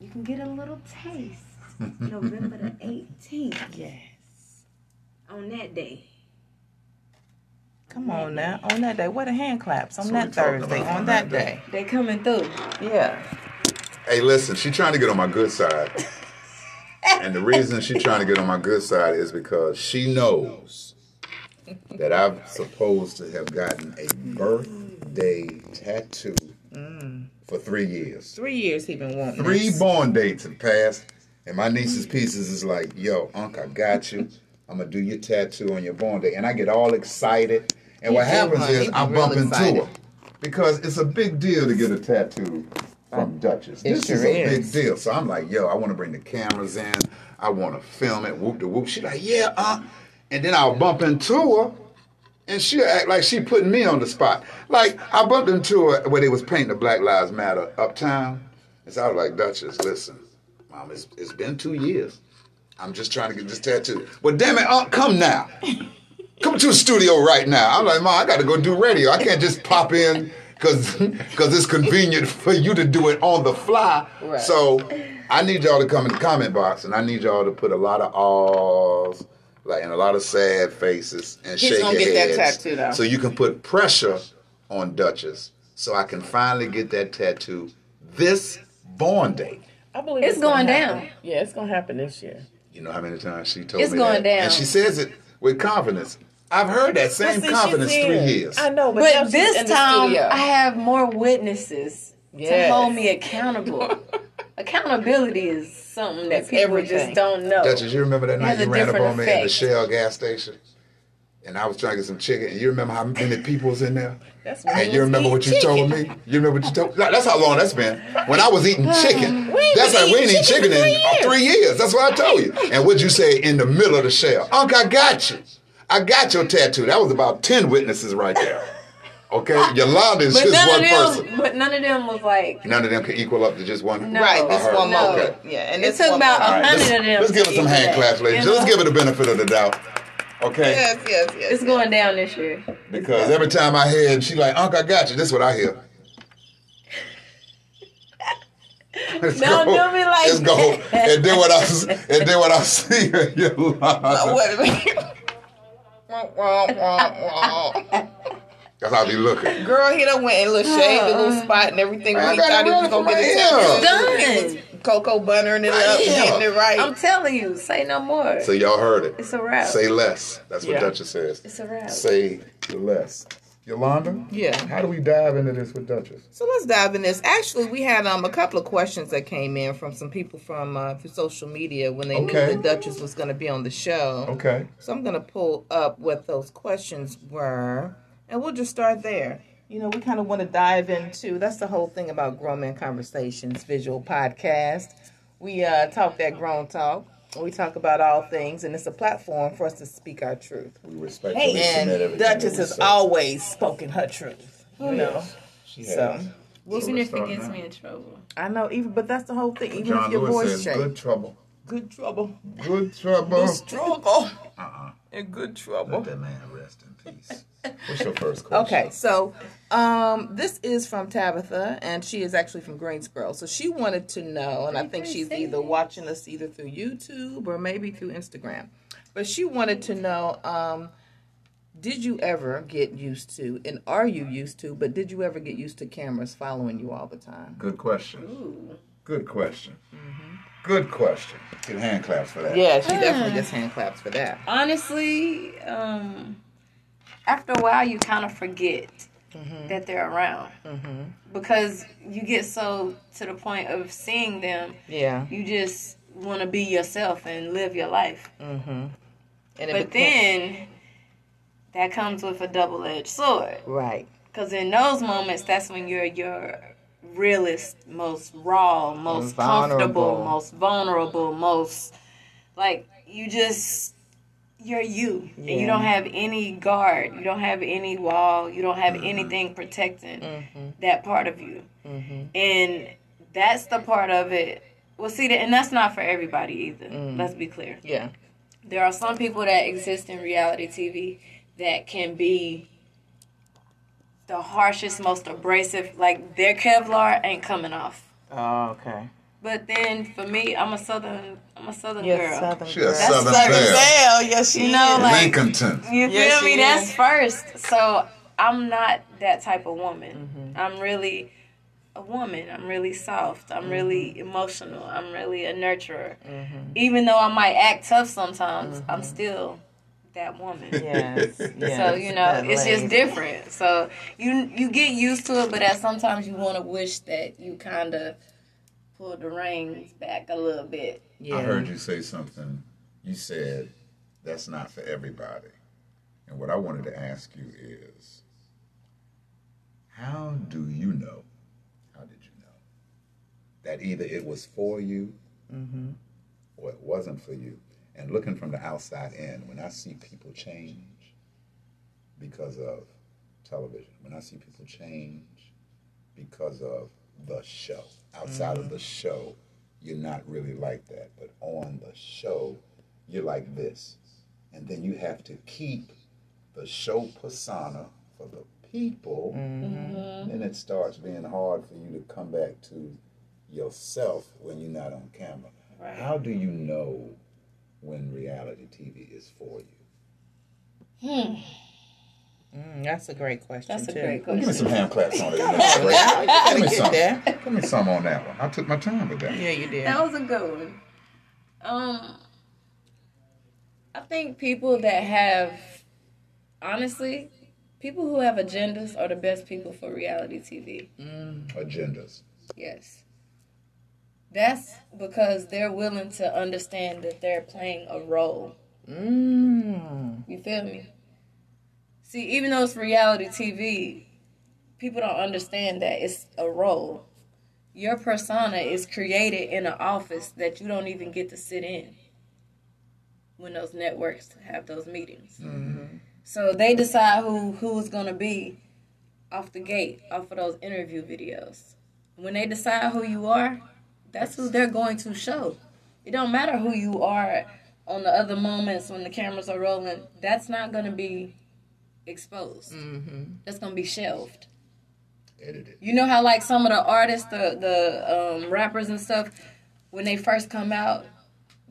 You can get a little taste. November the 18th. Yes. On that day. Come on now. On that day. What a hand claps? On So that Thursday. On on that that day. They coming through. Yeah. Hey, listen, she trying to get on my good side. and the reason she trying to get on my good side is because she knows that I'm supposed to have gotten a birthday tattoo mm. For three years. Three years he been wanting Three this. born dates have passed, and my niece's pieces is like, yo, Unc, I got you. I'm gonna do your tattoo on your born day. And I get all excited. And He what happens is I bump into excited. her. Because it's a big deal to get a tattoo from Dutchess. It this sure is a is. big deal. So I'm like, yo, I want to bring the cameras in. I want to film it. Whoop the whoop. She like, yeah, uh. And then I'll bump into her, and she'll act like she putting me on the spot. Like I bumped into her where they was painting the Black Lives Matter uptown. And so I was like, Dutchess, listen, mom, it's, it's been two years. I'm just trying to get this tattoo. But damn it, uh, come now. Come to the studio right now. I'm like, Mom, I got to go do radio. I can't just pop in because because it's convenient for you to do it on the fly. Right. So I need y'all to come in the comment box and I need y'all to put a lot of ahs, like and a lot of sad faces and He's shake gonna your get that heads. tattoo, though. So you can put pressure on Dutchess so I can finally get that tattoo this born day. I believe It's gonna going happen. down. Yeah, it's gonna happen this year. You know how many times she told It's me going that? down. And she says it with confidence. I've heard that same see, confidence three years. I know, but, now But she's in this the time. I have more witnesses to hold me accountable. Accountability is something that It's people everything. just don't know. Dutchess, you remember that It night you ran up different on me at the. Shell gas station? And I was trying to get some chicken. And you remember how many people was in there? That's when And you remember what you eating told me? You remember what you told Like, That's how long that's been. When I was eating chicken. ain't That's like, we ain't eating eating chicken chicken in for uh, three years. That's what I told you. And what'd you say in the middle of the shell? Unc, I got you. I got your tattoo. That was about 10 witnesses right there. Okay? Yolanda is but just one them, person. but none of them was like. None of them can equal up to just one. No. Right, I this heard. one No. Okay. Yeah, and It this took one about a hundred let's, of them. let's give her some hand equal claps, ladies. you Let's give it the benefit of the doubt. Okay? Yes, yes, yes. It's going down this year. Because every time I hear it, she like, Unc, I got you. This is what I hear. Let's Don't do me like Let's go. that. And then what I s- and then what I see, Yolanda. Wait a minute. That's how I be looking. Girl, he done went and little shaved the little spot and everything. Man, I when he thought he was gonna get my it hair. tattooed. Done. He Cocoa buttering it up, Right getting it right. I'm telling you, say no more. So y'all heard it. It's a wrap. Say less. That's what Yeah. Dutchess says. It's a wrap. Say the less. Yolanda? Yeah. How do we dive into this with Dutchess? So let's dive in this. Actually, we had um a couple of questions that came in from some people from uh, through social media when they Okay. knew the Dutchess was going to be on the show. Okay. So I'm going to pull up what those questions were, and we'll just start there. You know, we kind of want to dive into that's the whole thing about Grown Man Conversations visual podcast. We uh, talk that grown talk. We talk about all things, and it's a platform for us to speak our truth. We respect submit And Dutchess has say. always spoken her truth. You know, She so has. Even if it start gets now. me in trouble. I know. Even but that's the whole thing. Even John if your Lewis voice says, shakes, good trouble. good trouble, Good trouble. good struggle, Uh-uh. and good trouble. Let trouble. that man rest in peace. What's your first question? Okay, so um, this is from Tabitha, and she is actually from Greensboro. So she wanted to know, and I think she's either watching us either through YouTube or maybe through Instagram. But she wanted to know, um, did you ever get used to, and are you used to, but did you ever get used to cameras following you all the time? Good question. Ooh. Good question. Good question. Get hand claps for that. Yeah, she definitely gets hand claps for that. Honestly, um, after a while, you kind of forget that they're around because you get so to the point of seeing them, Yeah. you just want to be yourself and live your life. Mm-hmm. And But became- then that comes with a double edged sword. right. Because in those moments, that's when you're your realest, most raw, most Vulnerable. comfortable, most vulnerable, most like you just you're you, and Yeah. you don't have any guard, you don't have any wall, you don't Mm-hmm. have anything protecting that part of you, and that's the part of it. Well, see, that, and that's not for everybody either. Mm. Let's be clear Yeah. there are some people that exist in reality TV that can be the harshest, most abrasive. Like their Kevlar ain't coming off. Oh, okay. But then for me, I'm a southern. I'm a southern You're girl. Southern She a girl. Southern Southern belle. belle. Yes, she You know, is. like- Lincolnton. You feel Yes, me? she That's first. So I'm not that type of woman. Mm-hmm. I'm really a woman. I'm really soft. I'm really Mm-hmm. emotional. I'm really a nurturer. Even though I might act tough sometimes, I'm still that woman. Mm-hmm. yes, So you know, that it's just different. So you you get used to it, but at sometimes you want to wish that you kind of pull the reins back a little bit. Yeah. I heard you say something. You said that's not for everybody. And what I wanted to ask you is how do you know? How did you know that either it was for you mm-hmm. or it wasn't for you? And looking from the outside in, when I see people change because of television, when I see people change because of the show, outside of the mm-hmm. show, you're not really like that. But on the show, you're like this. And then you have to keep the show persona for the people. Mm-hmm. Then it starts being hard for you to come back to yourself when you're not on camera. Right. How do you know when reality TV is for you? Hmm. Mm, that's a great question. That's a too. great Give me some hand claps on it. That's great. Now you gotta Give me some. there. Give me some on that one. I took my time with that. Yeah, you did. That was a good one. Um, I think people that have, honestly, people who have agendas are the best people for reality TV. Agendas. Yes. That's because they're willing to understand that they're playing a role. Mm. You feel me? See, even though it's reality TV, people don't understand that it's a role. Your persona is created in an office that you don't even get to sit in when those networks have those meetings. Mm-hmm. So they decide who who's gonna be off the gate, off of those interview videos. When they decide who you are, that's who they're going to show. It don't matter who you are on the other moments when the cameras are rolling. That's not gonna be exposed. That's gonna be shelved. Edited. You know how like some of the artists, the the um, rappers and stuff, when they first come out,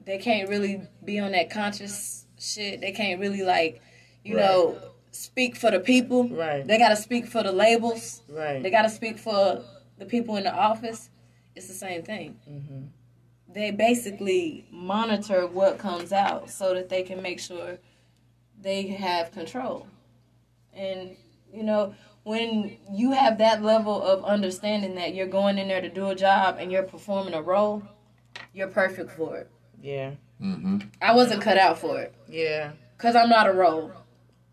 they can't really be on that conscious shit. They can't really like, you Right. know, speak for the people. Right. They got to speak for the labels. Right. They got to speak for the people in the office. It's the same thing. They basically monitor what comes out so that they can make sure they have control. And you know, when you have that level of understanding that you're going in there to do a job and you're performing a role, you're perfect for it. Yeah. Mm-hmm. I wasn't cut out for it Yeah. because I'm not a role.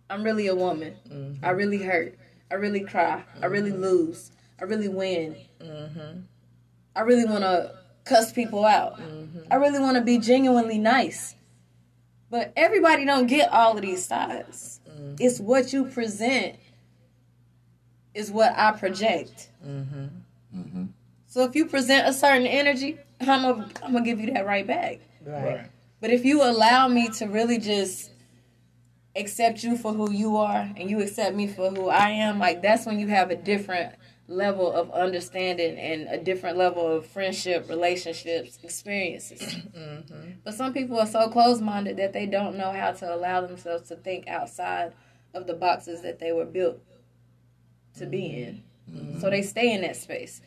I'm really a woman. Mm-hmm. I really hurt. I really cry. I mm-hmm. really lose. I really win. Mm-hmm. I really want to cuss people out. I really want to be genuinely nice. But everybody don't get all of these sides. It's what you present is what I project. Mm-hmm. Mm-hmm. So if you present a certain energy, I'm gonna I'm gonna give you that right back. Right. Right. But if you allow me to really just accept you for who you are and you accept me for who I am, like that's when you have a different level of understanding and a different level of friendship, relationships, experiences. Mm-hmm. But some people are so closed minded that they don't know how to allow themselves to think outside of the boxes that they were built to be in. Mm-hmm. So they stay in that space.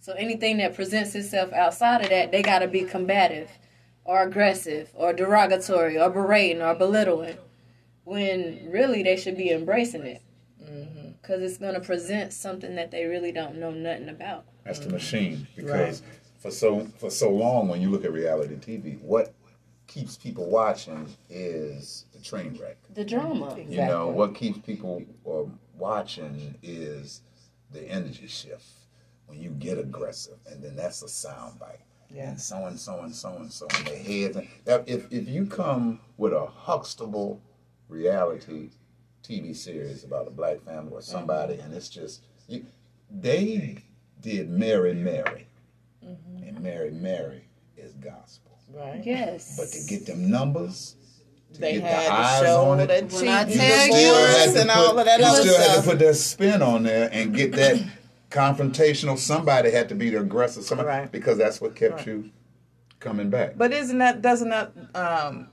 So anything that presents itself outside of that, they got to be combative or aggressive or derogatory or berating or belittling when really they should be embracing it mm-hmm. because it's going to present something that they really don't know nothing about. That's the machine. Because for so for so long, when you look at reality TV, what keeps people watching is the train wreck. The drama. You know, what keeps people um, watching is the energy shift. When you get aggressive, and then that's a sound bite. Yeah. And so and so and so and so in their heads. And now, if if you come with a Huxtable reality TV series about a black family or somebody, and it's just you, they did Mary Mary, and Mary Mary is gospel. Right. Yes. But to get them numbers, to They get had the to eyes show on it, the When I tell you- still had to and put- all of that you other still had to put that spin on there and get that confrontational. Somebody had to be the aggressor. Somebody Right. because that's what kept Right. you coming back. But isn't that doesn't that um,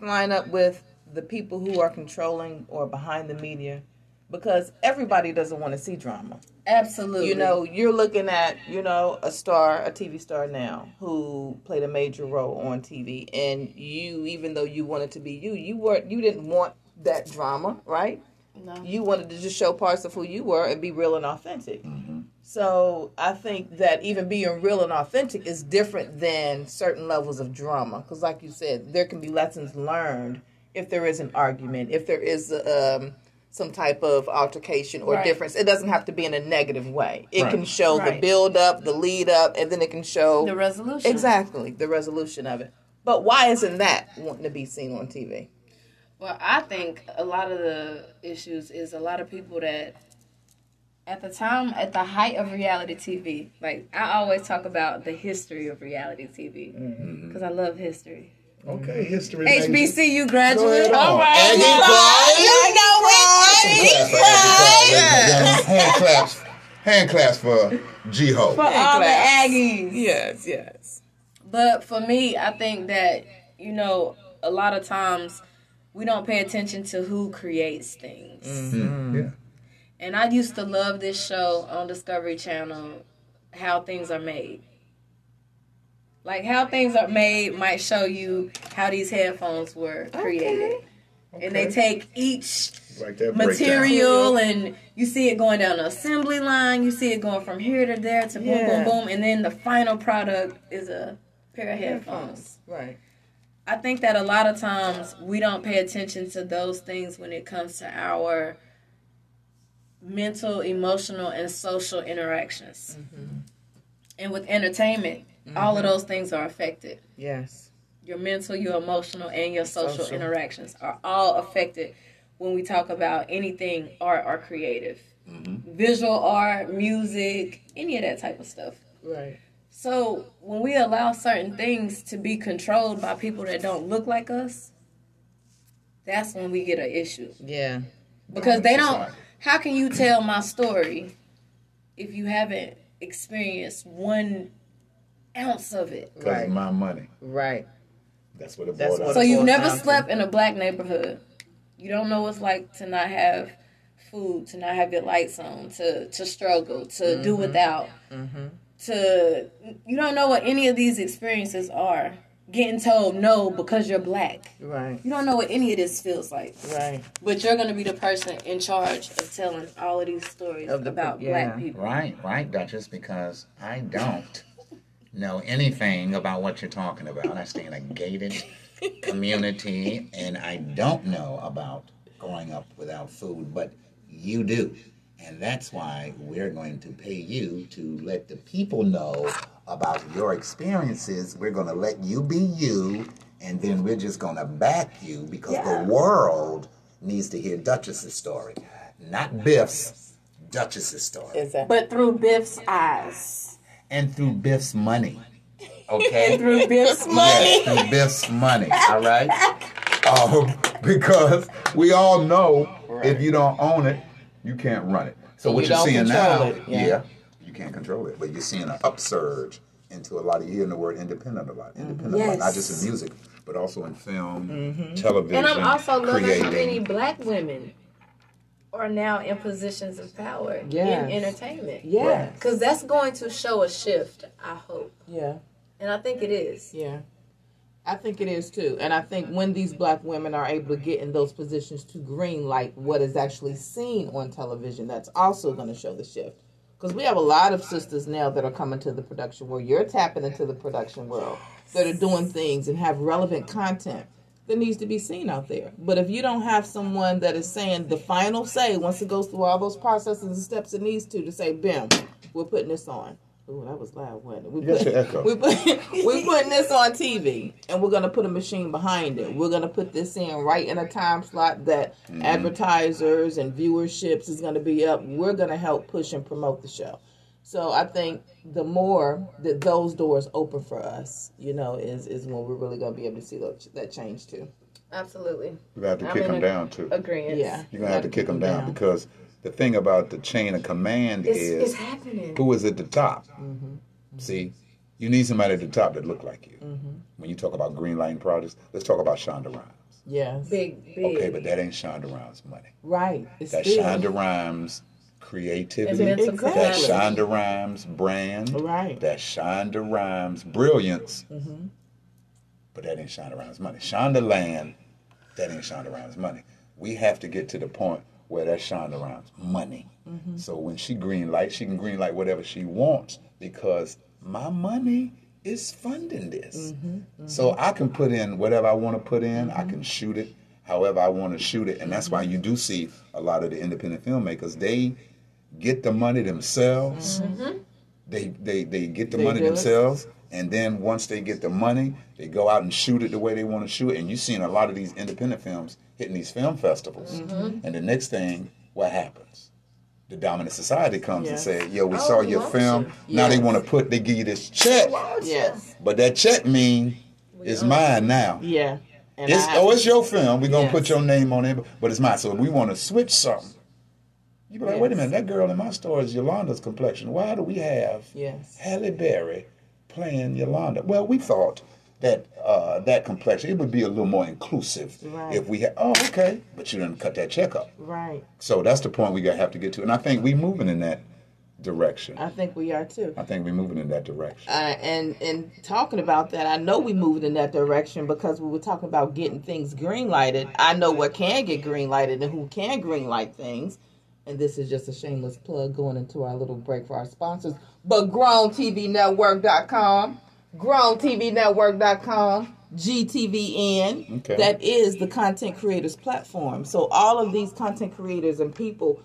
line up with the people who are controlling or behind the media? Because everybody doesn't want to see drama. Absolutely. You know, you're looking at you know a star, a TV star now who played a major role on TV, and you, even though you wanted to be you, you weren't, you didn't want that drama, right? No. You wanted to just show parts of who you were and be real and authentic. Mm-hmm. So I think that even being real and authentic is different than certain levels of drama. Because, like you said, there can be lessons learned if there is an argument, if there is a, um, some type of altercation or Right. difference. It doesn't have to be in a negative way. It Right. can show the Right. build up, the lead up, and then it can show the resolution. exactly the resolution of it. But why isn't that wanting to be seen on TV? Well, I think a lot of the issues is a lot of people that at the time, at the height of reality TV, like I always talk about the history of reality TV mm-hmm. because I love history. Okay, history. major. HBCU Go graduate. ahead on. All right. Aggie all Class. right. Clap for Aggie Class, ladies and gentlemen. Hand claps. Hand claps for G-Ho. For all the. Aggies. Yes, yes. But for me, I think that, you know, a lot of times we don't pay attention to who creates things. Mm, yeah. And I used to love this show on Discovery Channel, How Things Are Made. Like how things are made might show you how these headphones were created. And they take each Like that breakdown. material and you see it going down the assembly line, you see it going from here to there to boom Yeah. boom boom and then the final product is a pair of headphones. Right. I think that a lot of times we don't pay attention to those things when it comes to our mental, emotional, and social interactions. Mm-hmm. And with entertainment, all of mm-hmm. those things are affected. Yes. Your mental, your emotional, and your social, Social. interactions are all affected when we talk about anything art or creative. Mm-hmm. Visual art, music, any of that type of stuff. Right. So when we allow certain things to be controlled by people that don't look like us, that's when we get an issue. Yeah. Because they don't. How can you tell my story if you haven't experienced one ounce of it? Because Right. my money. Right. That's what it That's boiled what So you've never down to. slept in a black neighborhood. You don't know what it's like to not have food, to not have your lights on, to to struggle, to do mm-hmm. without. Mm-hmm. To you don't know what any of these experiences are. Getting told no because you're black. Right. You don't know what any of this feels like. Right. But you're gonna be the person in charge of telling all of these stories Of the- about yeah. black people. Right, right, Dutchess, because I don't know anything about what you're talking about. I stay in a gated community and I don't know about growing up without food, but you do. And that's why we're going to pay you to let the people know about your experiences. We're going to let you be you, and then we're just going to back you because the world needs to hear Dutchess's story, not Biff's. Dutchess's story Exactly. But through Biff's eyes. And through Biff's money. Okay? and Through Biff's money. yes, through Biff's money. All right? Um, because we all know if you don't own it, you can't run it. So what You you're seeing now, it, yeah. yeah. you can't control it, but you're seeing an upsurge into a lot of you hearing the word independent a lot, independent, a lot, not just in music, but also in film, television, And I'm also loving creating. how many black women are now in positions of power Yes. in entertainment. Yeah. Because that's going to show a shift, I hope. Yeah. And I think it is. Yeah. I think it is too. And I think when these black women are able to get in those positions to green light what is actually seen on television, that's also going to show the shift. Because we have a lot of sisters now that are coming to the production world. You're tapping into the production world that are doing things and have relevant content that needs to be seen out there. But if you don't have someone that is saying the final say once it goes through all those processes and steps it needs to to say, "Bim, we're putting this on." Ooh, that was loud, wasn't it? We put- echo. we put, we putting this on TV, and we're gonna put a machine behind it. We're gonna put this in right in a time slot that mm-hmm. advertisers and viewerships is gonna be up. We're gonna help push and promote the show. So I think the more that those doors open for us, you know, is is when we're really gonna be able to see that, that change too. Absolutely. you're have to I'm kick them a- down too. Agreement. Yeah, You're gonna have to kick them down because the thing about the chain of command It's, is it's happening. who is at the top. Mm-hmm. See, you need somebody at the top that look like you. Mm-hmm. When you talk about green lighting projects, let's talk about Shonda Rhimes. Yes. Big, big. Okay, but that ain't Shonda Rhimes' money. Right. It's That's still- Shonda Rhimes' creativity. mental Exactly. That's capacity. Shonda Rhimes' brand. Right. That's Shonda Rhimes' brilliance. Mm-hmm. But that ain't Shonda Rhimes' money. Shondaland, that ain't Shonda Rhimes' money. We have to get to the point where that's Shonda Rhimes' money. Mm-hmm. So when she green light, she can green light whatever she wants because my money is funding this. Mm-hmm. So I can put in whatever I want to put in. Mm-hmm. I can shoot it however I want to shoot it, and that's why you do see a lot of the independent filmmakers. They get the money themselves. They they they get the They money do it. themselves, and then once they get the money, they go out and shoot it the way they want to shoot it. And you've seen a lot of these independent films hitting these film festivals, Mm-hmm. and the next thing, what happens? The dominant society comes Yes. and say, "Yo, we Oh, saw your film. you." Now they want to put, they give you this check, Yes. but that check mean it's mine now. Yeah. And It's, oh, it's your film. We're gonna Yes. put your name on it, but it's mine. So if we want to switch something, you be like, wait a minute, that girl in my store is Yolanda's complexion. Why do we have Yes. Halle Berry playing Yolanda? Well, we thought that uh, that complexion it would be a little more inclusive Right. if we had. Oh, okay, but you didn't cut that check up. Right. So that's the point we got have to get to, and I think we're moving in that direction. I think we are too. I think we're moving in that direction. Uh, and and talking about that, I know we moved in that direction because we were talking about getting things green lighted. I know what can get green lighted and who can green light things. And this is just a shameless plug going into our little break for our sponsors. But GrownTVNetwork.com, GrownTVNetwork.com, GTVN. Okay. That is the content creators platform. So all of these content creators and people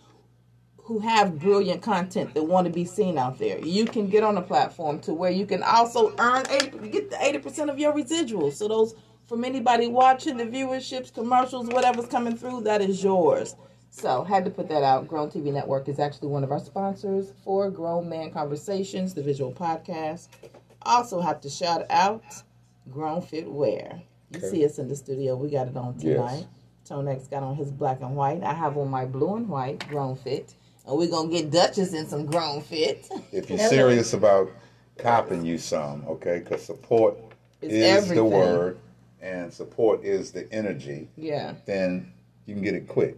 who have brilliant content that want to be seen out there. You can get on a platform to where you can also earn 80, get the eighty percent of your residuals. So those from anybody watching the viewerships, commercials, whatever's coming through, that is yours. So had to put that out. Grown TV Network is actually one of our sponsors for Grown Man Conversations, the visual podcast. Also have to shout out Grown Fit Wear. You Okay. see us in the studio. We got it on Yes. tonight. Tone-X got on his black and white. I have on my blue and white Grown Fit. And we're gonna get Duchess in some Grown Fit. If you're serious about copping you some, okay, because support It's is everything. the word and support is the energy, yeah. then you can get it quick.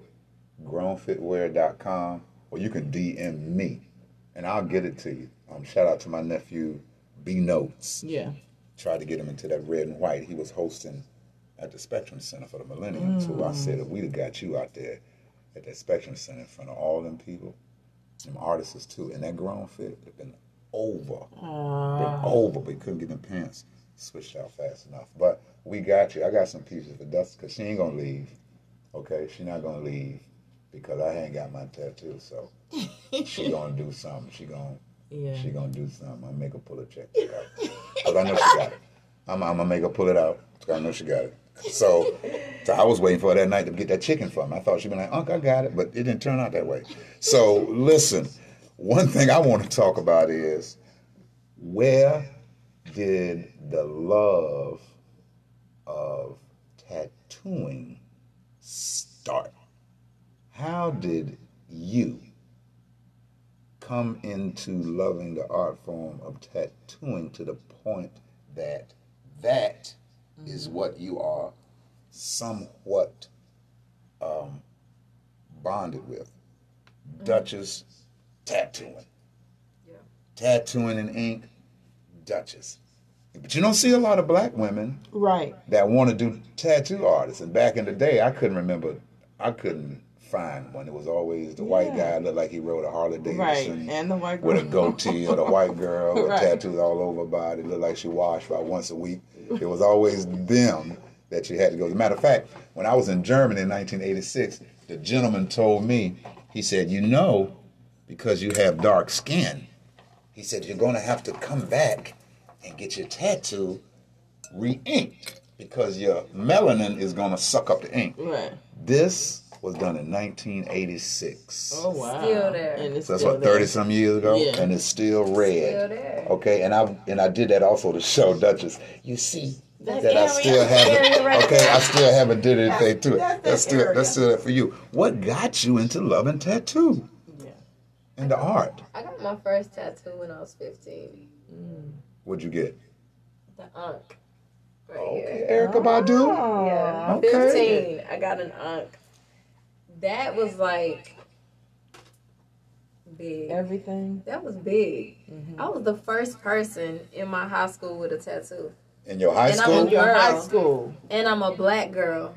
Grownfitwear.com or you can DM me and I'll get it to you. Um, shout out to my nephew B Notes. Yeah. Tried to get him into that red and white. He was hosting at the Spectrum Center for the Millennium Tour. I said, if we'd have got you out there at that Spectrum Center in front of all them people, them artists too, and that grown fit, it'd been over. Been over, but he couldn't get them pants switched out fast enough. But we got you. I got some pieces for Dusty because she ain't gonna leave. Okay, she not gonna leave because I ain't got my tattoo. So she gonna do something. She gonna Yeah. she gonna do something. I'm gonna make her pull a check out. Cause I know she got it. I'm, I'm gonna make her pull it out. 'cause I know she got it. So, so I was waiting for her that night to get that chicken from me. I thought she'd be like, Uncle, I got it, but it didn't turn out that way. So listen, one thing I want to talk about is where did the love of tattooing start? How did you come into loving the art form of tattooing to the point that that is what you are somewhat um, bonded with? Dutchess tattooing. Tattooing in ink, Dutchess. But you don't see a lot of black women Right. that want to do tattoo artists. And back in the day, I couldn't remember, I couldn't find one. It was always the white Yeah. guy looked like he rode a Harley Davidson Right. And the white girl. with a goatee, or the white girl with Right. tattoos all over her body, looked like she washed about once a week. It was always them that you had to go. As a matter of fact, when I was in Germany in 1986, the gentleman told me, he said, "You know, because you have dark skin, he said you're going to have to come back and get your tattoo re-inked because your melanin is going to suck up the ink." Right. This was done in 1986. Oh wow. Still there. And it's So that's still what thirty some years ago, Yeah. and it's still red. Still there. Okay, and I and I did that also to show Dutchess. You see, That that I still haven't. right Okay, there. I still haven't did anything to it. That's that That's still area. that's still that for you. What got you into loving tattoo Yeah. and the art? I got my first tattoo when I was 15. Mm. What'd you get? The Ankh. Right oh, Okay, here. Erykah Badu. Oh. Yeah, Okay. 15. I got an Ankh. That was like big. Everything. That was big. I was the first person in my high school with a tattoo. In your high And I'm school? a Your Girl. high school. And I'm a black girl.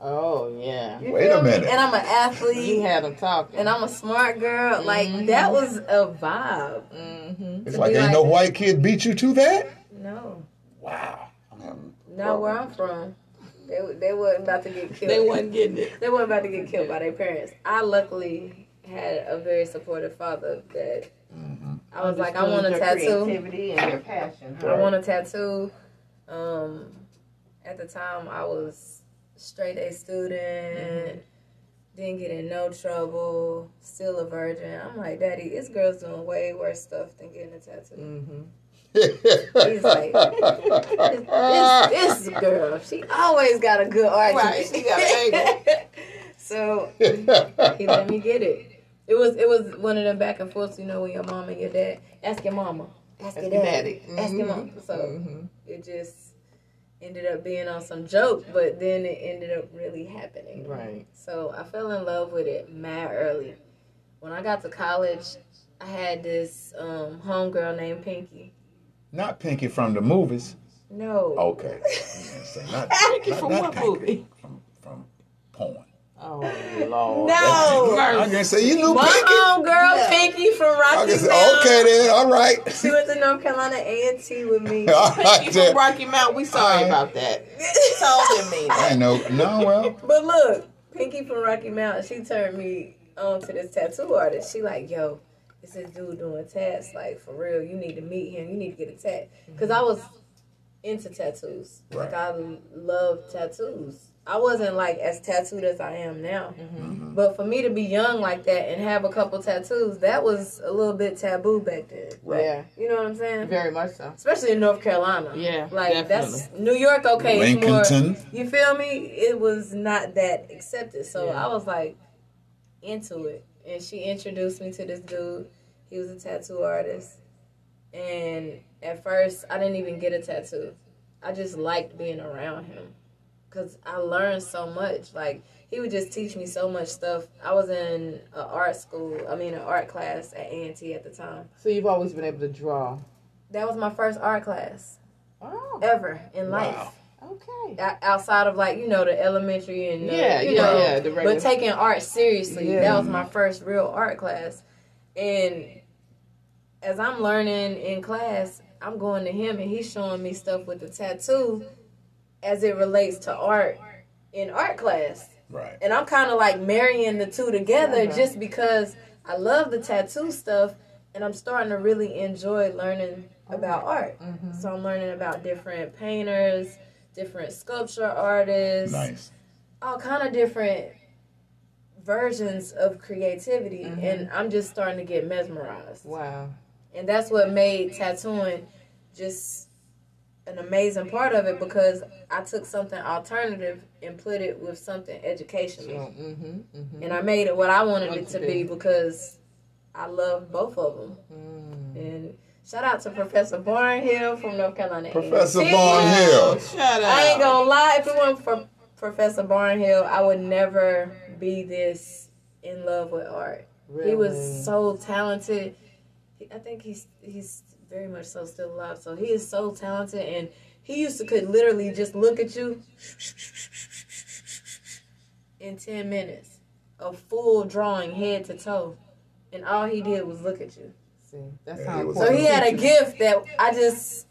Oh yeah. You Wait feel a me? minute. And I'm an You athlete. had them talking. And I'm a smart girl. Like, that was a vibe. mm-hmm. It's like ain't like- no white kid beat you to that. No. Wow. I'm Not where I'm from. They, they wasn't about to get killed. They wasn't getting it. They weren't about to get killed by their parents. I luckily had a very supportive father that I was like, I want a tattoo. Creativity and your passion. I want a tattoo. Um, at the time, I was straight A student. Didn't get in no trouble. Still a virgin. I'm like, Daddy, this girl's doing way worse stuff than getting a tattoo. Mm-hmm. He's like, this, this girl, she always got a good argument. Right, she got an angle. so he let me get it. It was it was one of them back and forths, you know, when your mom and your dad ask your mama, ask, your your daddy, daddy. ask your Mhm. mama. So Mhm. it just ended up being on some joke, but then it ended up really happening. Right. So I fell in love with it mad early. When I got to college, I had this um, homegirl named Pinky. Not Pinky from the movies. No. Okay. Say not, Pinky not from that what Pinky. movie? From, from porn. Oh Lord. No. I can say you knew My Pinky. homegirl Yeah. Pinky from Rocky can say, Mount. okay then, all right. She went to North Carolina A and T with me. All Pinky right from. Rocky Mount. We sorry Alright. about that. Told him me. I know. No, well. But look, Pinky from Rocky Mount, she turned me on to this tattoo artist. She like, yo, it's this dude doing tats. Like for real, you need to meet him. You need to get a tat. Cause I was into tattoos. Like I love tattoos. I wasn't like as tattooed as I am now. Mm-hmm. But for me to be young like that and have a couple tattoos, that was a little bit taboo back then. Right. Yeah. You know what I'm saying? Very much so. especially in North Carolina. Yeah, like that's New York. Okay, it's Lincolnton. more. You feel me? It was not that accepted, so Yeah. I was like into it, and she introduced me to this dude. He was a tattoo artist, and at first I didn't even get a tattoo. I just liked being around him because I learned so much. Like he would just teach me so much stuff. I was in an art school. I mean, an art class at A and T at the time. So you've always been able to draw. That was my first art class Oh. ever in life. Okay. Outside of like you know the elementary and uh, Yeah, you yeah, know, yeah, the but taking art seriously, Yeah. that was my first real art class. And as I'm learning in class, I'm going to him and he's showing me stuff with the tattoo as it relates to art in art class. Right. And I'm kind of like marrying the two together Uh-huh. just because I love the tattoo stuff and I'm starting to really enjoy learning about art. Mm-hmm. So I'm learning about different painters, different sculpture artists, Nice. all kind of different versions of creativity Mm-hmm. and I'm just starting to get mesmerized. Wow. And that's what made tattooing just an amazing part of it because I took something alternative and put it with something educational. Mm-hmm. Mm-hmm. And I made it what I wanted What it to to be be. because I love both of them. Mm. And shout out to Professor Barnhill from North Carolina. Professor A&T. Barnhill. Shout out. I ain't gonna lie, if it weren't for Professor Barnhill, I would never be this in love with art. Really? He was so talented. I think he's he's very much so still alive. So he is so talented, and he used to could literally just look at you in ten minutes, a full drawing head to toe, and all he did was look at you. See, that's Yeah, how he was- So he had a gift that I just,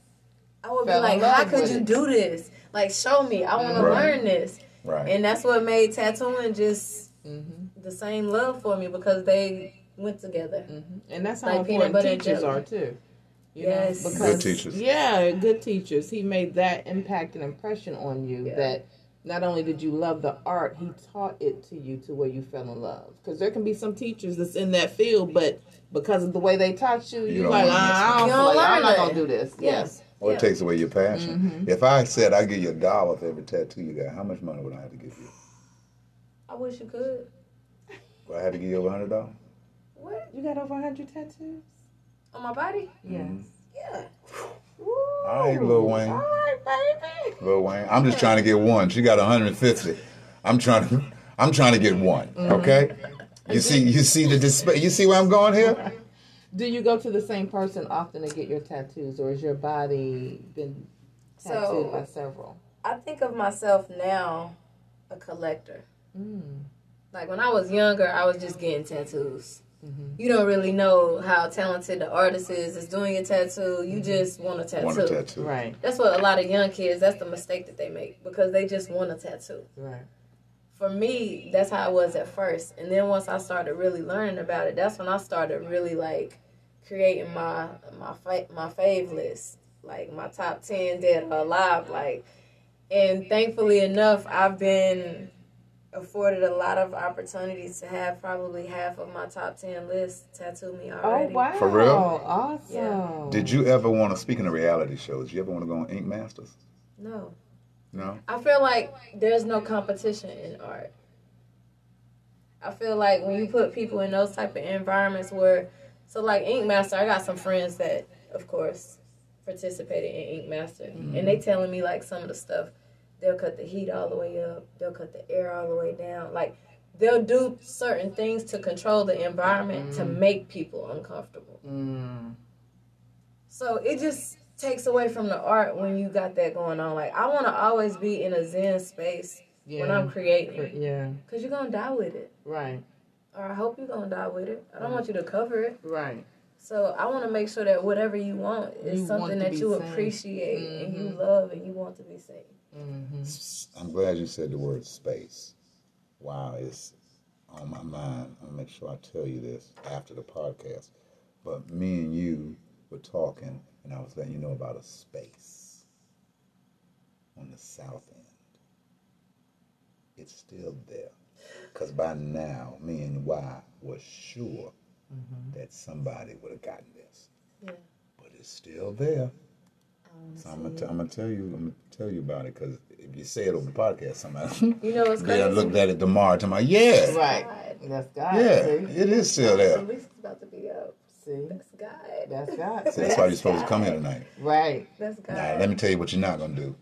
I would be Fell in like, love how could you do this? Like, show me. I want to learn this. Right. And that's what made tattooing just Mhm, the same love for me because they went together. mhm. And that's how Like peanut important butter and teachers jelly. are too. You Yes. know, Good teachers. Yeah, good teachers. He made that impact and impression on you Yeah. that not only did you love the art, he taught it to you to where you fell in love. Because there can be some teachers that's in that field, but because of the way they taught you, You you don't like, wanna mess I don't You feel don't like, I'm not gonna do this. Yeah. Yes. or Yeah. it takes away your passion. Mm-hmm. If I said I give you a dollar for every tattoo you got, how much money would I have to give you? I wish you could. Would I have to give you over a hundred dollars? What? You got over 100 tattoos? On my body? Mm-hmm. Yes. Yeah. All right, Lil Wayne. All right, baby. Lil Wayne. I'm just trying to get one. She got 150. I'm trying to. I'm trying to get one. Mm-hmm. Okay. You see. You see the display. You see where I'm going here? Do you go to the same person often to get your tattoos, or has your body been tattooed So- by several? I think of myself now a collector. Mm. Like when I was younger, I was just getting tattoos. Mm-hmm. You don't really know how talented the artist is that's doing a tattoo. You just want a tattoo. Want a tattoo? Right, That's what a lot of young kids. That's the mistake that they make because they just want a tattoo. right. For me, that's how I was at first, and then once I started really learning about it, that's when I started really like creating my my fa- my fave list, like my top ten dead or alive, like. And thankfully enough, I've been afforded a lot of opportunities to have probably half of my top ten list tattoo me oh, already. Oh wow! For real? Awesome. Yeah. Did you ever want to? Speaking of reality shows, did you ever want to go on Ink Masters? No, No. I feel like there's no competition in art. I feel like when you put people in those type of environments where, so like Ink Master, I got some friends that, of course, participated in Ink Master, and they telling me like some of the stuff. They'll cut the heat all the way up. They'll cut the air all the way down. Like they'll do certain things to control the environment to make people uncomfortable. Mm. So it just takes away from the art when you got that going on. Like I want to always be in a zen space Yeah. when I'm creating, yeah. cause you're gonna die with it, Right. Or I hope you're gonna die with it. I don't want you to cover it. Right. So I want to make sure that whatever you want is You something to that you seen. appreciate and you Mhm. love and you want to be seen. Mm-hmm. I'm glad you said the word space. Wow, it's on my mind. I'm gonna make sure I tell you this after the podcast. But me and you were talking, and I was letting you know about a space on the south end. It's still there. Because by now, me and Y was sure mm-hmm. that somebody would have gotten this. Yeah. But it's still there. So I'm gonna, t- I'm gonna tell you, I'm gonna tell you about it because if you say it over the podcast, somebody You know what's yeah, crazy? I looked at it tomorrow. To my yeah, Right. That's God. yeah, See? it is still there. At least it's about to be up. See? That's God. That's God. So that's why you're supposed to come here tonight. Right. That's God. Now, let me tell you what you're not gonna do.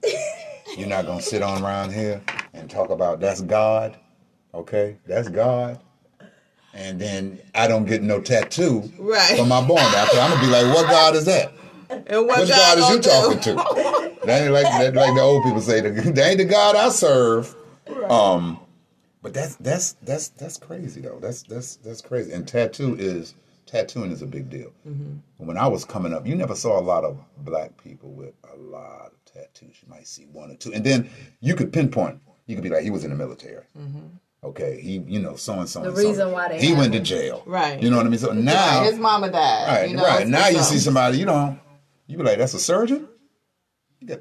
You're not gonna sit on around here and talk about that's God, okay? That's God. And then I don't get no tattoo Right. for my born after. I'm gonna be like, what God is that? And what What God is you talking to? That ain't like that, like the old people say. That ain't the God I serve. Um, but that's that's that's that's crazy though. That's that's that's crazy. And tattoo is tattooing is a big deal. When I was coming up, you never saw a lot of black people with a lot of tattoos. You might see one or two, and then you could pinpoint. You could be like, he was in the military. Okay, he you know so and so. The reason why they he have went to jail. Right. You know what I mean? So now His mama died. Right, you know, right. Now you see somebody, you know, you be like, that's a surgeon? He got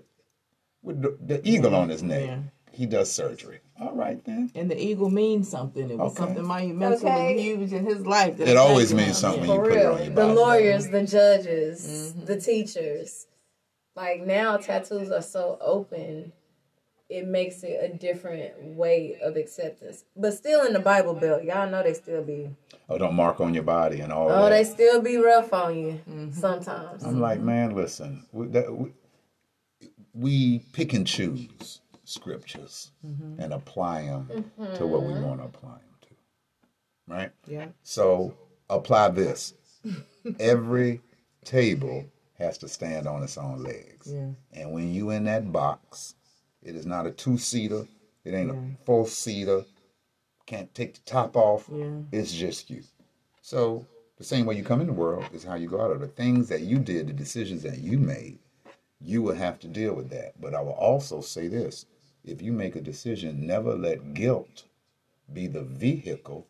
with the, the eagle on his neck. Yeah. He does surgery. All right then. And the eagle means something. It was Okay. something monumental Okay. and huge in his life. that It always means something. Yeah. you For put it real. on your The body. lawyers, the judges, mm-hmm. the teachers. Like now tattoos are so open, it makes it a different way of acceptance. But still in the Bible Belt, y'all know they still be Oh, don't mark on your body and all Oh, that. they still be rough on you mm-hmm. sometimes. I'm like, man, listen. We, that, we, we pick and choose scriptures mm-hmm. and apply them mm-hmm. to what we want to apply them to. Right? Yeah. So apply this. Every table has to stand on its own legs. Yeah. And when you in that box, it is not a two seater. It ain't a four seater. Can't take the top off. Yeah. It's just you. So the same way you come in the world is how you go out of. The things that you did, the decisions that you made, you will have to deal with that. But I will also say this: if you make a decision, never let guilt be the vehicle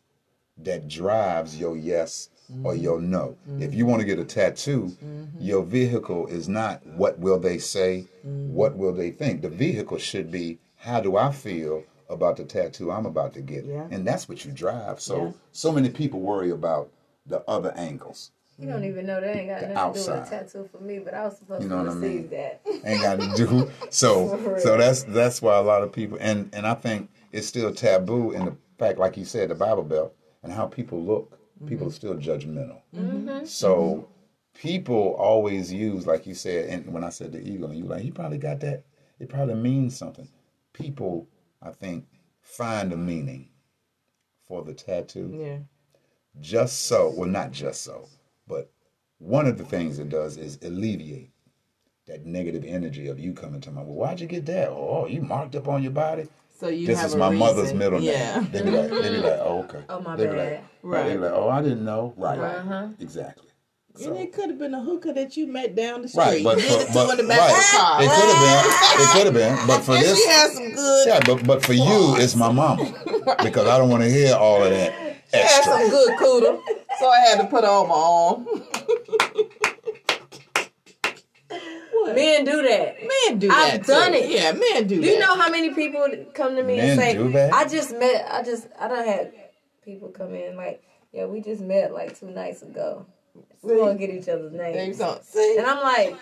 that drives your yes or mm-hmm. your no. If you want to get a tattoo, mm-hmm. your vehicle is not what will they say, mm-hmm. what will they think. The vehicle should be how do I feel about the tattoo I'm about to get. Yeah. And that's what you drive. So Yeah. so many people worry about the other angles. You don't even know that ain't got The nothing to do with a tattoo for me, but I was supposed You know to what I receive mean? that. ain't got to do so so that's that's why a lot of people and and i think it's still taboo in the fact like you said the bible belt and how people look people are still judgmental. Mm-hmm. Mm-hmm. So people always use like you said and when i said the eagle and you like you probably got that it probably means something. People i think find a meaning for the tattoo. Yeah. just so well not just so but one of the things it does is alleviate that negative energy of you coming to my well why'd you get that? Oh you marked up on your body So you this have is a my mother's reason. middle Yeah. name they be like they be like oh okay Oh, my they be bad. like Right. they be like oh I didn't know right Uh-huh. exactly And so, it could have been a hooker that you met down the street. right but, for, it but the back of the car. right it could have been it could have been but for and this she has some good, yeah but but for you it's my mama because I don't want to hear all of that she has some good cooter. So I had to put on my arm. what? Men do that. Men do that. I've done too. it. Yeah, men do Do that. you know how many people come to me Men and say, do that? I just met, I just, I don't have people come in like, yeah, we just met like two nights ago. We want to get each other's names. see. And I'm like,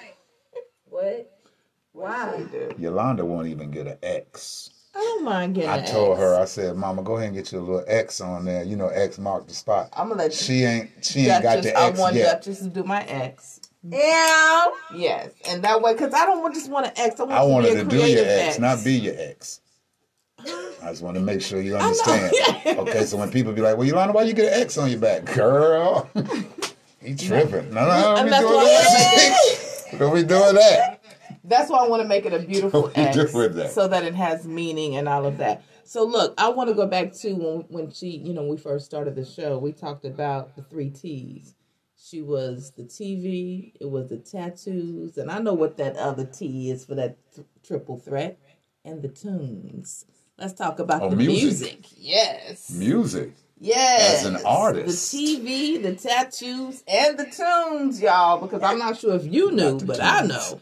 what? Why? Yolanda won't even get an X I don't mind getting. I told X. her, I said, Mama, go ahead and get you a little X on there. You know, X marked the spot. I'm gonna let She ain't she ain't got Dutchess. the I X want yet. Dutchess to do my X. Yeah. Yes, and that way, because I don't want just want an X. I want, I it to wanted be a to do your creative X, not be your X. I just want to make sure you understand. yeah. Okay, so when people be like, "Well, Yolanda, why you get an X on your back, girl?" he tripping. No, no, don't be doing that. don't be doing that. That's why I want to make it a beautiful What you X, that? so that it has meaning and all of that. So look, I want to go back to when when she, you know, we first started the show. We talked about the three T's. She was the TV, it was the tattoos, and I know what that other T is for that th- triple threat, and the tunes. Let's talk about Oh, the music. music. Yes. Music. Yes. As an artist. The TV, the tattoos, and the tunes, y'all, because I'm not sure if you knew, but I know.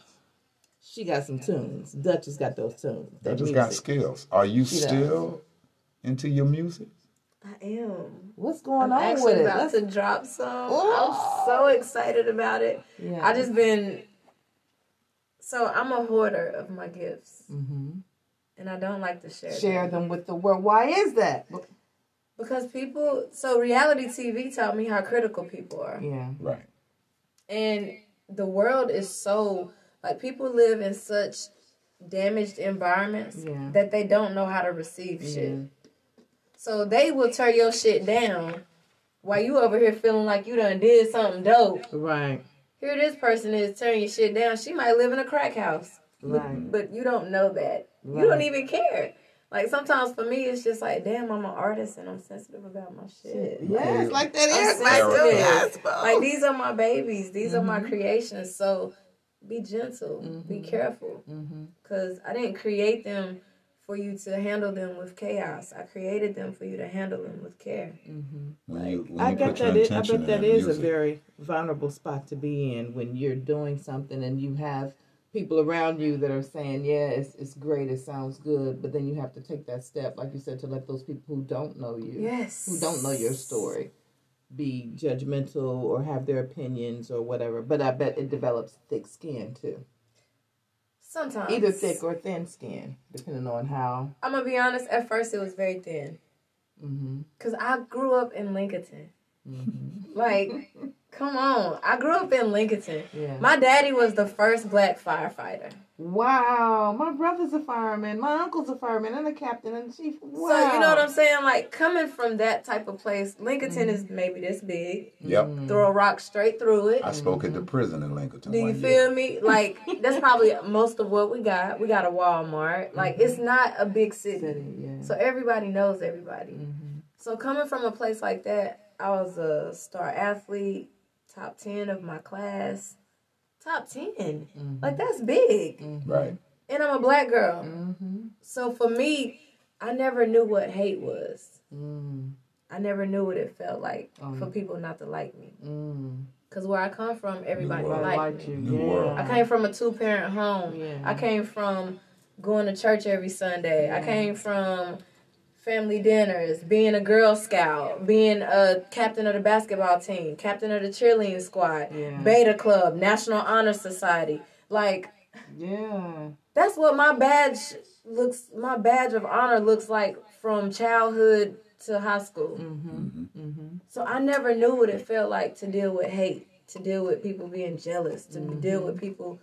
She got some tunes. Dutchess got those tunes. That just got skills. Are you She does. still into your music? I am. What's going I'm on actually with it? about Let's- to drop some. Oh. I'm so excited about it. Yeah. I just been. So I'm a hoarder of my gifts, Mhm. and I don't like to share. share them. them with the world. Why is that? because people. So reality TV taught me how critical people are. Yeah. Right. and the world is so like people live in such damaged environments Yeah. that they don't know how to receive shit. So they will tear your shit down while you over here feeling like you done did something dope. Right. Here this person is tearing your shit down. She might live in a crack house. Right. But you don't know that. You don't even care. Like sometimes for me it's just like, damn, I'm an artist and I'm sensitive about my shit. Yeah, it's like that I'm sensitive. Like these are my babies. These are Mm-hmm. my creations. So be gentle. Be careful. Mm-hmm. Because I didn't create them for you to handle them with chaos. I created them for you to handle them with care. Mm-hmm. When you when I you bet put your that is, I bet that in is a very vulnerable spot to be in when you're doing something and you have people around you that are saying, "Yeah, it's it's great, it sounds good," but then you have to take that step, like you said, to let those people who don't know you, Yes. who don't know your story, be judgmental or have their opinions or whatever. But I bet it develops thick skin too, Sometimes. either thick or thin skin, depending on how. I'm going to be honest, at first it was very thin. Mm-hmm. Because I grew up in Lincoln. Mm-hmm. Like, come on. I grew up in Lincoln. Yeah. My daddy was the first black firefighter. Wow, my brother's a fireman, my uncle's a fireman, and a captain and chief. Wow. So, you know what I'm saying? Like, coming from that type of place, Lincoln Mm-hmm. is maybe this big. Yep. Throw a rock straight through it. I spoke at the prison in Lincoln. Do you feel year. me? Like that's probably most of what we got. We got a Walmart. Like it's not a big city, City, yeah. so everybody knows everybody. Mm-hmm. So coming from a place like that, I was a star athlete, top ten of my class, top 10 Mm-hmm. Like that's big, Right. and I'm a black girl. Mm-hmm. So for me, I never knew what hate was. Mm, I never knew what it felt like Oh. for people not to like me. mm. Cause where I come from, everybody world. Liked me. you. Yeah. I came from a two parent home. Yeah. I came from going to church every Sunday. Yeah. I came from family dinners, being a Girl Scout, being a captain of the basketball team, captain of the cheerleading squad, Yeah. Beta Club, National Honor Society. Like Yeah. that's what my badge looks. My badge of honor looks like from childhood to high school. Mm-hmm. Mm-hmm. Mm-hmm. So I never knew what it felt like to deal with hate, to deal with people being jealous, to deal with people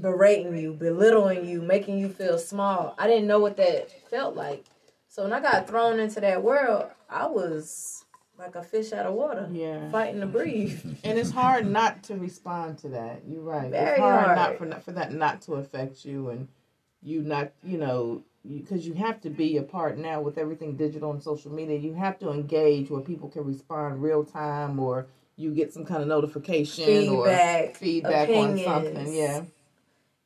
berating you, belittling you, making you feel small. I didn't know what that felt like. So when I got thrown into that world, I was like a fish out of water, Yeah. fighting to breathe. And it's hard not to respond to that. You're right. Very it's hard, hard. not for not, for that not to affect you and you not you know because you, have to be a part now with everything digital and social media. You have to engage where people can respond real time or you get some kind of notification Feedback, or feedback on something. Yeah.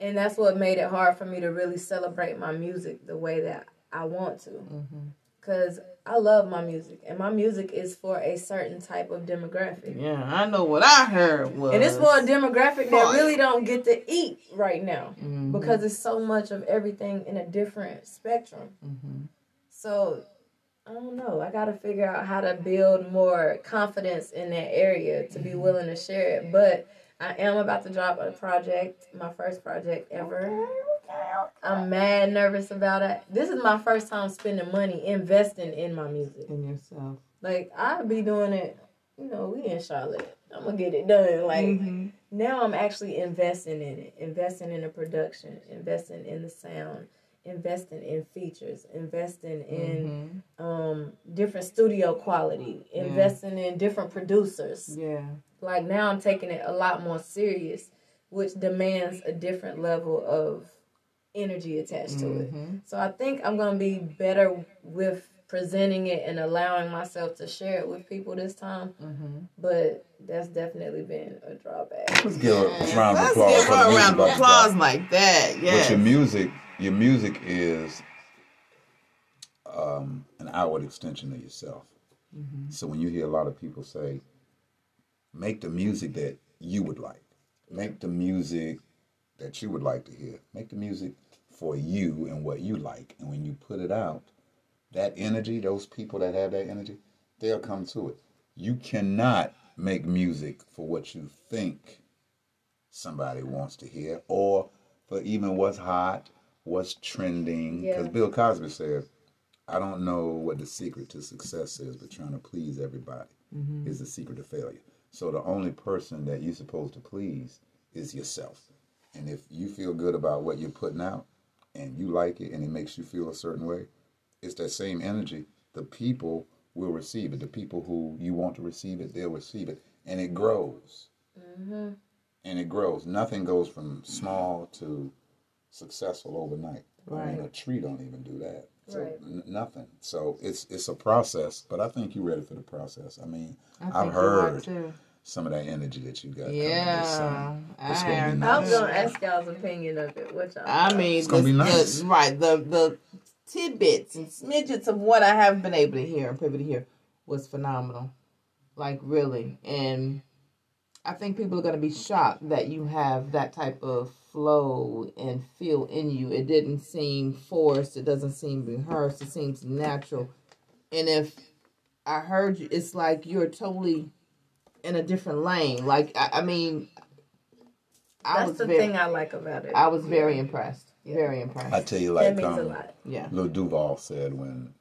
and that's what made it hard for me to really celebrate my music the way that I want to. Mm-hmm. Cause I love my music, and my music is for a certain type of demographic, Yeah, I know what I heard was and it's for a demographic that really don't get to eat right now Mhm. because it's so much of everything in a different spectrum. Mhm. So I don't know. I got to figure out how to build more confidence in that area to be willing to share it. But I am about to drop a project, my first project ever. I'm mad nervous about it. This is my first time spending money investing in my music. in yourself. Like I'll be doing it. You know, we in Charlotte. I'm gonna get it done. Like Mm-hmm. now, I'm actually investing in it, investing in the production, investing in the sound, investing in features, investing in Mm-hmm. um different studio quality, investing in different producers. Yeah. Like now, I'm taking it a lot more serious, which demands a different level of energy attached to it. Mhm. So I think I'm gonna be better with presenting it and allowing myself to share it with people this time. Mhm. But that's definitely been a drawback. Let's give a round of Let's applause give for the her a round of applause like that. Yeah. But your music, your music is um, an outward extension of yourself. So when you hear a lot of people say, "Make the music that you would like," make the music that you would like to hear, make the music for you and what you like, and when you put it out, that energy, those people that have that energy, they'll come to it. You cannot make music for what you think somebody wants to hear or for even what's hot, what's trending. Because Yeah. Bill Cosby said, I don't know what the secret to success is, but trying to please everybody mm-hmm. is the secret to failure. So the only person that you're supposed to please is yourself. And if you feel good about what you're putting out and you like it and it makes you feel a certain way, it's that same energy. The people will receive it. The people who you want to receive it, they'll receive it. And it grows. Mm-hmm. And it grows. Nothing goes from small to successful overnight. I mean, Right. a tree don't even do that. So Right. n- nothing. So it's it's a process, but I think you're ready for the process. I mean, I you heard. Some of that energy that you got. Yeah, this summer. It's I gonna be am I was nice. gonna ask y'all's opinion of it. What y'all? I mean, It's gonna the, be nice. the- right? The the tidbits and smidgets of what I have been able to hear and privy to hear was phenomenal, like really. And I think people are going to be shocked that you have that type of flow and feel in you. It didn't seem forced. It doesn't seem rehearsed. It seems natural. And if I heard you, it's like you're totally in a different lane. Like I, I mean, I that's was the very, thing I like about it. I was very impressed. Very impressed. I tell you, that like means a um, lot. yeah. Lil Duval said when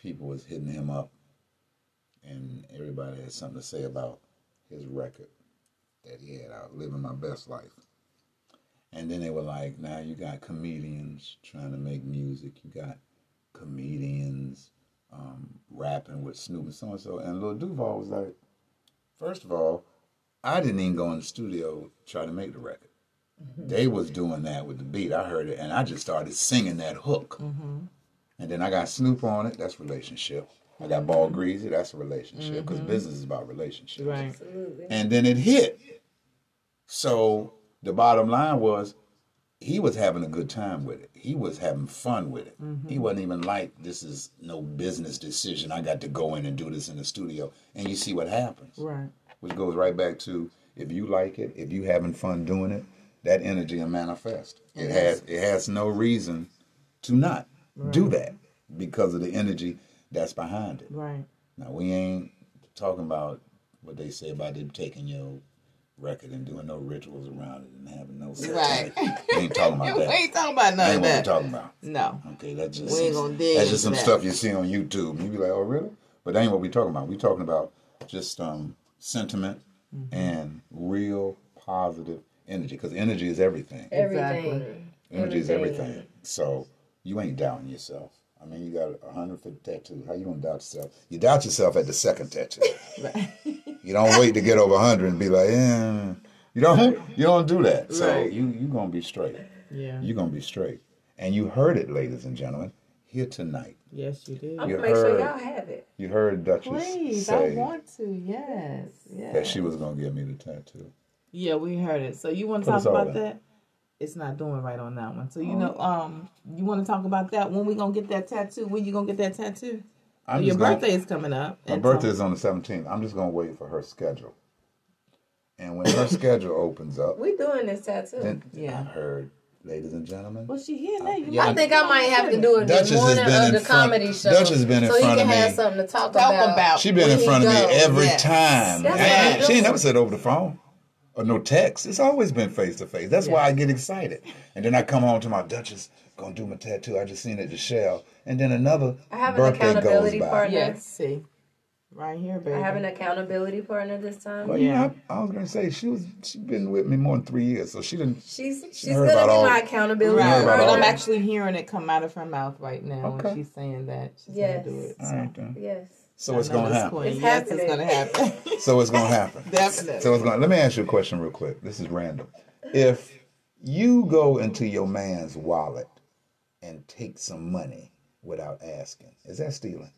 people was hitting him up, and everybody had something to say about his record that he had out, living my best life. And then they were like, now you got comedians trying to make music. You got comedians um, rapping with Snoop and so and so. And Lil Duval was like, first of all, I didn't even go in the studio try to make the record. Mm-hmm. They was doing that with the beat. I heard it, and I just started singing that hook. Mm-hmm. And then I got Snoop on it. That's relationship. I got Ball mm-hmm. Greezy. That's a relationship because business is about relationships. Right. Absolutely. And then it hit. So the bottom line was, he was having a good time with it. He was having fun with it. He mm-hmm. wasn't even like this is no business decision. I got to go in and do this in the studio. And you see what happens Right. which goes right back to if you like it, if you having fun doing it, that energy will manifest. It has it has no reason to not do that. because of the energy that's behind it. Right. Now we ain't talking about what they say about them taking your record and doing no rituals around it and having no sex. Right. We ain't talking about we that. ain't talking about That none ain't of what we're talking about. No. Okay, that's just We ain't gonna dig that's just some that. stuff you see on YouTube. You be like, oh really? But that ain't what we talking about. We talking about just um, sentiment Mm-hmm. and real positive energy because energy is everything. Everything. Energy is Everything. everything. So you ain't doubting yourself. I mean, you got a 150 tattoo. How you gonna doubt yourself? You doubt yourself at the second tattoo. you don't wait to get over 100 and be like, eh. You don't. You don't do that. So Right. you you gonna be straight. Yeah. You're gonna be straight. And you heard it, ladies and gentlemen, here tonight. Yes, you did. I'm You gonna make sure heard. y'all have it. You heard Dutchess Please, I want to. Yes. Yes. that she was gonna give me the tattoo. Yeah, we heard it. So you want to Put talk about in. that? It's not doing right on that one. So you Oh. know, um, you want to talk about that? When we gonna get that tattoo? When you gonna get that tattoo? I'm Your just gonna- birthday is coming up. My and birthday so- is on the 17th. I'm just gonna wait for her schedule. And when her schedule opens up, We doing this tattoo. then Yeah. I heard, ladies and gentlemen, Well, she here now. You Yeah. I think I might have to do it Dutchess this has morning been of in the front- comedy show. Dutchess has been in so front he of can have something to talk, Talk about. about. she been in front of me every yes. time. That's And what I she ain't do. never said over the phone or no text. It's always been face to face. That's why I get excited. And then I come home to my Dutchess, gonna do my tattoo. I just seen it at the shell. And then another I have an birthday goes accountability by. partner. Yes. See, right here, baby. I have an accountability partner this time. Well, you Yeah. I, I was gonna say she was she's been with me more than three years, so she didn't. She's she's heard gonna be all- my accountability Right, about but I'm actually hearing it come out of her mouth right now, Okay. and she's saying that she's Yes. gonna do it. All right, then. Yes. So it's gonna happen. queen. It's yes, happening. it's gonna happen. So it's gonna happen. Definitely. So it's going. to Let me ask you a question real quick. This is random. If you go into your man's wallet and take some money without asking, is that stealing?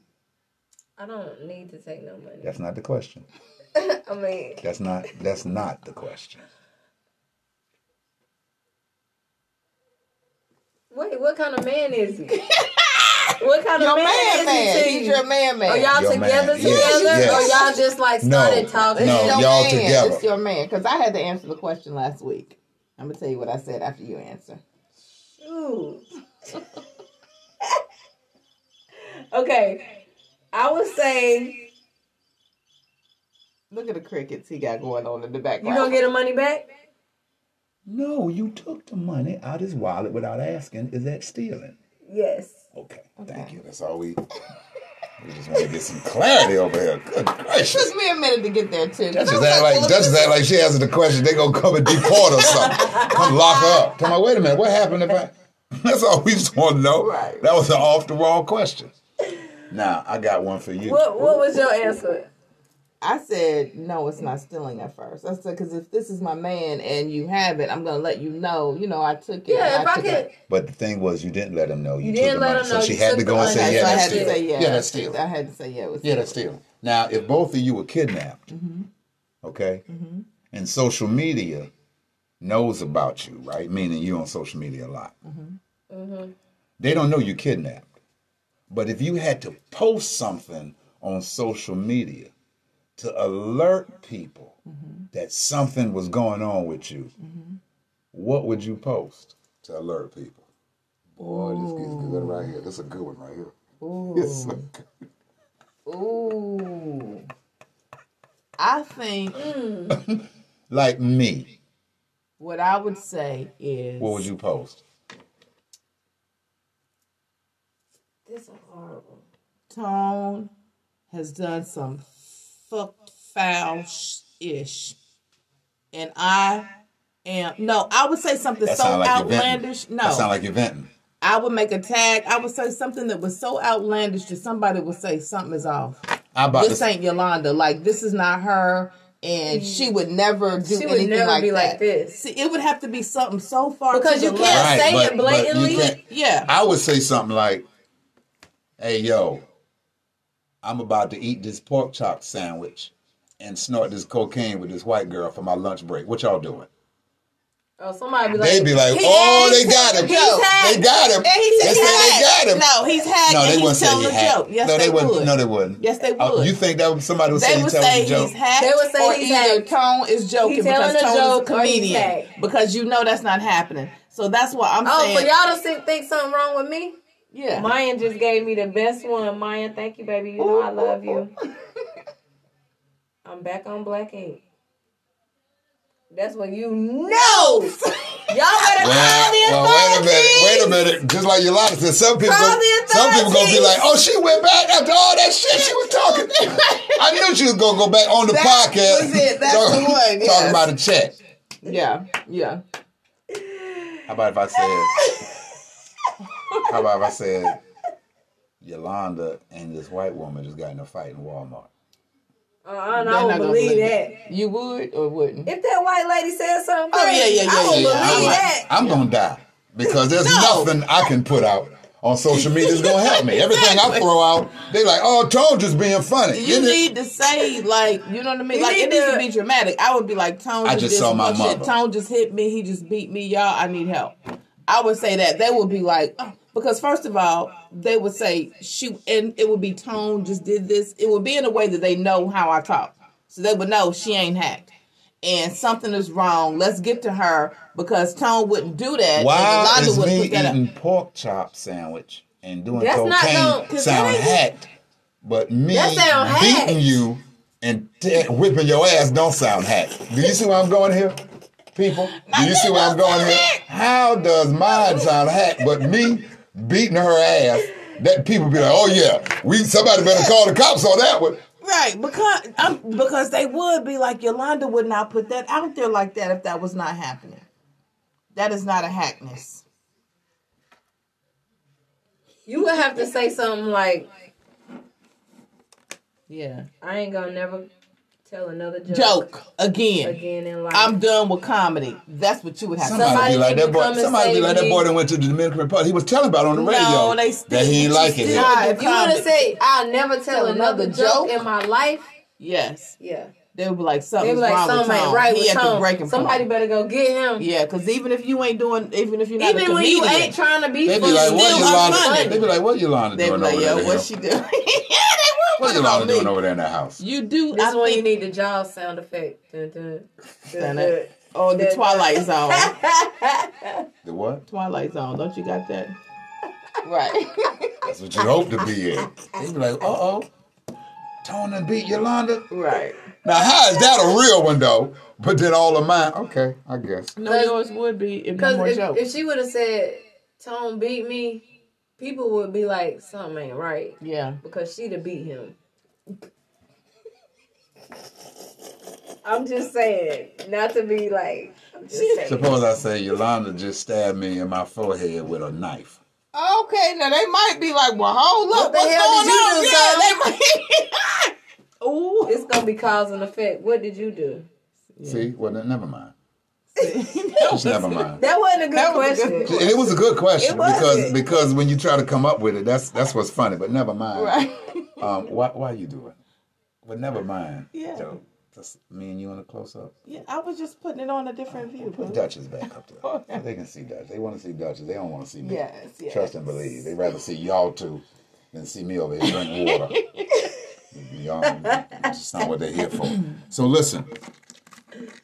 I don't need to take no money. That's not the question. I mean, That's not. That's not the question. Wait, what kind of man is he? what kind your of man, man, is man. he to He's you? your man, man. Are y'all Your together man. together, Yes, or y'all just like No, started talking? no. It's your y'all man. together. It's your man. Because I had to answer the question last week. I'm gonna tell you what I said after you answer. Ooh. okay, I would say Look at the crickets he got going on in the background. you background. gonna get the money back. No, you took the money out his wallet without asking. Is that stealing? Yes. Okay. Thank you. That's all we. We just want to get some clarity over here. Good gracious. Took me a minute to get there too. I Dutchess was act like well, Dutchess act like she answered the question. They gonna come and deport or something. Come lock her up. Come on, wait a minute. What happened if I? That's all we just want to know. Right. That was an off the wall question. Now I got one for you. What What was your answer? I said no, it's not stealing at first. I said because if this is my man and you have it, I'm gonna let you know. You know, I took it. Yeah, if I took could. it. But the thing was, you didn't let him know you, You took didn't let money. him know so she had to go and say, "Yeah, so I that's had stealing." yeah. Yeah, that's stealing. I had to say yeah. It was Yeah, that's stealing. Now, if both of you were kidnapped, mm-hmm. okay, mm-hmm. and social media knows about you, right? Meaning you're on social media a lot. Mm-hmm. They don't know you kidnapped. But if you had to post something on social media to alert people mm-hmm. that something was going on with you, mm-hmm. what would you post to alert people? Boy, this gets good right here. This is a good one right here. This is a good- Ooh. I think like me, what I would say is what would you post? This is horrible. Tone has done some fucked foul ish, and I am no. I would say something That so like outlandish. No, That sound like you're venting. I would make a tag. I would say something that was so outlandish that somebody would say something is off. How about This this? ain't Yolanda. Like this is not her, and she mm. would never do She would anything never like be that. like this. See, it would have to be something so far Because to you the can't left. say but- it but you blatantly. can't- Yeah, I would say something like, "Hey, yo, I'm about to eat this pork chop sandwich and snort this cocaine with this white girl for my lunch break. What y'all doing?" Oh, somebody be like, They'd be like, "Oh, they got him. He's hacked. They got him. And he They said say he's they got him." No, he's hacked. No, they wouldn't say telling he a joke. Yes, no, they, wouldn't. No, they wouldn't. Yes, they Oh, would. you think that somebody would say They he would telling a joke? hacked. They would say or he's either hacked. Tone is joking He's because telling a Tone is a joke or he's comedian. Because you know that's not happening. So that's what I'm Oh, saying. for y'all to think, think something wrong with me? Yeah. Mayan just gave me the best one. Mayan, thank you, baby. You know I love you. I'm back on Black Ink. That's what you know. Y'all better call the Well, well, wait a minute. authorities. Wait a minute. Just like Yolanda said, some people, Call go, the some people gonna be like, "Oh, she went back after all that shit she was talking." I knew she was gonna go back on the That podcast. was it. That's talk- the one, Talking about a check. Yeah. Yeah. How about if I said? How about if I said Yolanda and this white woman just got in a fight in Walmart? Uh, I don't believe believe that. You would or wouldn't? If that white lady said something Oh, crazy, yeah, yeah, I yeah, don't yeah, I'm, believe like, that. I'm gonna die because there's No. nothing I can put out on social media that's gonna help me. Everything I throw out, they like, "Oh, Tone just being funny." You Isn't it? need to say like you know what I mean. You like it need needs to to- be dramatic. I would be like Tone. I just just saw my bullshit. mother. Tone just hit me. He just beat me. Y'all, I need help. I would say that they would be like oh, because first of all they would say shoot and it would be Tone just did this. It would be in a way that they know how I talk, so they would know she ain't hacked. And something is wrong. Let's get to her because Tone wouldn't do that. Why is me that up. eating pork chop sandwich and doing That's cocaine gonna- 'cause sound hacked, but me beating hacked. you and whipping your ass don't sound hacked? Do you see where I'm going here, people? Do you see where I'm going here? How does mine sound hacked, but me beating her ass? That people be like, oh yeah, we somebody better call the cops on that one. Right, because um, because they would be like Yolanda would not put that out there like that if that was not happening. That is not a hackness. You would have to say something like, Yeah. "I ain't gonna never tell another joke, Joke again. again in life." I'm done with comedy. That's what you would have to Somebody, Somebody be like that boy. Somebody be like that boy that went to the Dominican Republic. He was telling about it on the No, radio they that he ain't still- like it. Nah, if you would have Comedy. said, "I'll never tell, Tell another, another joke, joke? in my life," Yes. yeah, They would be like they something's be like, wrong with "Something ain't Tone. right he with at the Tone. breaking Somebody point. better go get him." Yeah, because even if you ain't doing, even if you're not a Even when you ain't trying to be funny. They be like, what still Yolanda? unfunny. They be like, what Yolanda they be doing like, over yo, there? what she doing? yeah, they What put it on Yolanda doing over there in that house? You do. This I is when you need the jaws sound effect. Dun, dun, dun, Dun, dun. Oh, the Twilight Zone. The what? Twilight Zone. Don't you got that? Right. That's what you hope to be in. They be like, uh oh, Tone and beat Yolanda. right. Now, how is that a real one though? But then all of mine, okay, I guess. No, yours would be if Because if, if she would have said Tone beat me, people would be like, something ain't right. yeah. Because she'd have beat him. I'm just saying, not to be like, I'm just saying. Suppose I say Yolanda just stabbed me in my forehead with a knife. Okay, now they might be like, well, hold up. What the what's hell did you going on? do, Yeah, they might. Ooh. It's gonna be cause and effect. What did you do? See, well, then never mind. That Just never mind. That wasn't a good That was a question. good And it was a good question It was because because when you try to come up with it, that's that's what's funny. But never mind. Right. Um, why why you do it? But never mind. Yeah. Joe, just me and you in a close up. Yeah, I was just putting it on a different view. Put Dutchess back up there. So they can see Dutch. They want to see Dutchess. They don't want to see me. Yes, yes. Trust and believe. They rather see y'all two than see me over here drink water. y'all, that's not what they're here for. So listen,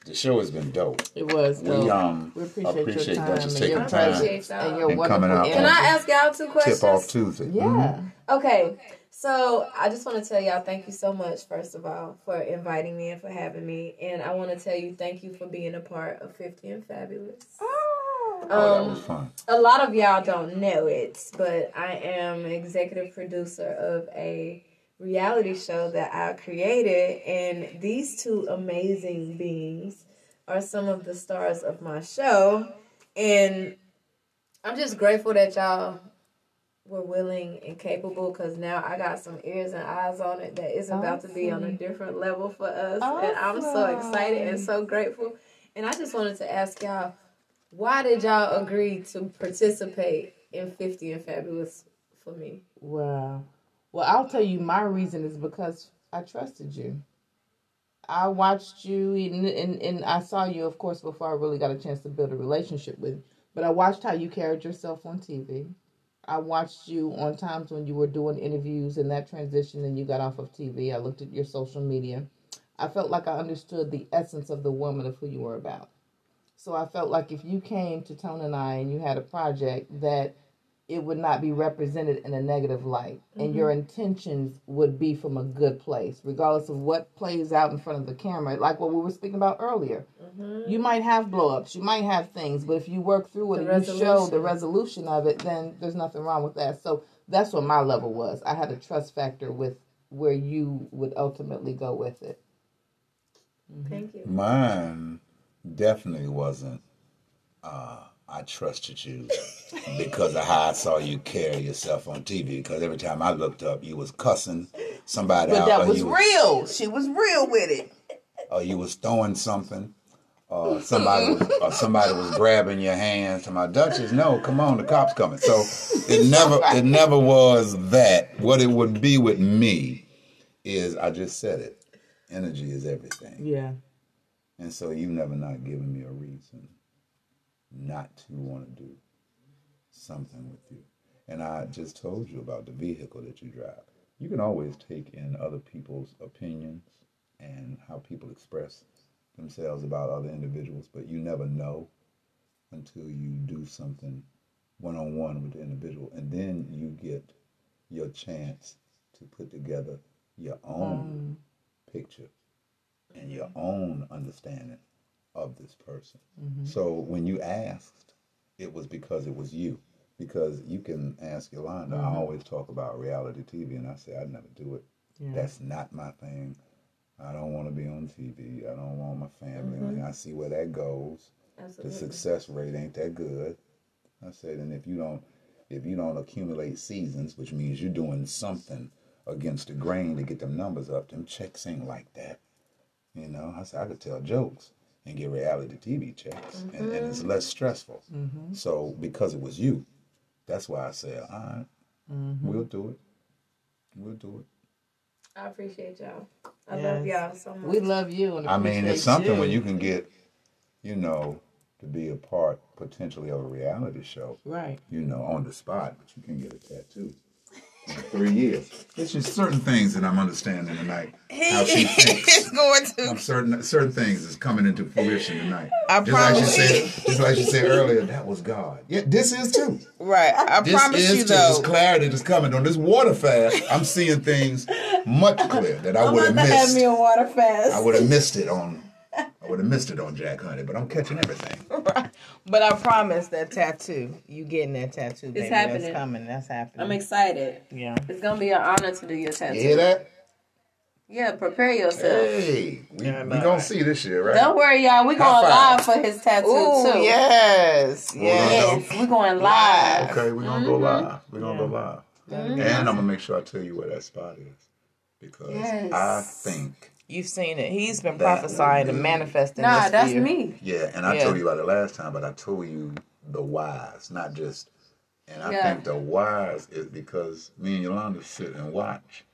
the show has been dope. It was. We um we appreciate, appreciate your time Dutchess and taking your time. Appreciate y'all. and your And coming out. Can I ask y'all two questions? Tip off Tuesday. Yeah. Mhm. Okay, so I just want to tell y'all thank you so much, first of all, for inviting me and for having me. And I want to tell you thank you for being a part of 50 and Fabulous. Oh, that Um, was fun. a lot of y'all don't know it, but I am executive producer of a reality show that I created, and these two amazing beings are some of the stars of my show. And I'm just grateful that y'all were willing and capable because now I got some ears and eyes on it that is about to be on a different level for us. And I'm so excited and so grateful. And I just wanted to ask y'all, why did y'all agree to participate in 50 and Fabulous for me? Wow. Well, I'll tell you my reason is because I trusted you. I watched you and, and, and I saw you, of course, before I really got a chance to build a relationship with. You. But I watched how you carried yourself on TV. I watched you on times when you were doing interviews and that transition and you got off of TV. I looked at your social media. I felt like I understood the essence of the woman of who you were about. So I felt like if you came to Tone and I and you had a project that it would not be represented in a negative light. And your mm-hmm. intentions would be from a good place regardless of what plays out in front of the camera like what we were speaking about earlier. Mm-hmm. You might have blow-ups you might have things but if you work through it The and you show the resolution. resolution of it then there's nothing wrong with that. So that's what my level was. I had a trust factor with where you would ultimately go with it. Thank mm-hmm. you. Mine definitely wasn't. Uh, I trusted you because of how I saw you carry yourself on TV. Because every time I looked up, you was cussing somebody but out, that was you real she was real with it or you was throwing something. Or somebody was, or somebody was grabbing your hand to my Dutchess. No, come on, the cops coming. So it never, it never was that. What it would be with me is, I just said it. Energy is everything. yeah And so you've never not given me a reason not to want to do something with you. And I just told you about the vehicle that you drive. You can always take in other people's opinions and how people express themselves about other individuals, but you never know until you do something one on one with the individual. And then you get your chance to put together your own picture and your own understanding of this person. Mm-hmm. So when you asked, it was because it was you. Because you can ask Yolanda, I mm-hmm. always talk about reality TV, and I say I'd never do it. That's not my thing. I don't want to be on TV. I don't want my family. it. Mm-hmm. I see where that goes. The success rate ain't that good. I said, and if you don't, if you don't accumulate seasons, which means you're doing something against the grain to get them numbers up, them checks ain't like that. You know, I said I could tell jokes and get reality TV checks, and, and it's mm-hmm. less stressful. Mm-hmm. So because it was you, that's why I said, all right, mm-hmm. we'll do it. We'll do it. I appreciate y'all. I Yes. love y'all so much. we love you and I mean, it's something when you can get, you know, to be a part potentially of a reality show, right you know, on the spot, but you can get a tattoo. In three years. It's just certain things that I'm understanding tonight. How she thinks. going to Um, certain certain things is coming into fruition tonight. I just like she promise said, just like she said earlier, that was God. Yeah, this is too. right i This promise is you too. though This clarity that's coming on this water fast. I'm seeing things much clearer that I I'm would have about to have missed. me a water fast. I would have missed it on. I would have missed it on Jack Honey, but I'm catching everything. But I promise that tattoo, you getting that tattoo, baby. It's happening. That's coming. That's happening. I'm excited. yeah. It's gonna be an honor to do your tattoo. You hear that? Yeah, prepare yourself. Hey, we, we gonna see this year, right? Don't worry, y'all. We going five. live for his tattoo Ooh, too. yes, yes. Yes, we going live. Okay, we're gonna go Mm-hmm. live. We're gonna go live. And I'm gonna make sure I tell you where that spot is. Because Yes. I think You've seen it. He's been That prophesying would and manifesting. Nah, this that's year. me. Yeah, and I Yeah. told you about it last time, but I told you the whys, not just. And I Yeah. think the whys is because me and Yolanda sit and watch,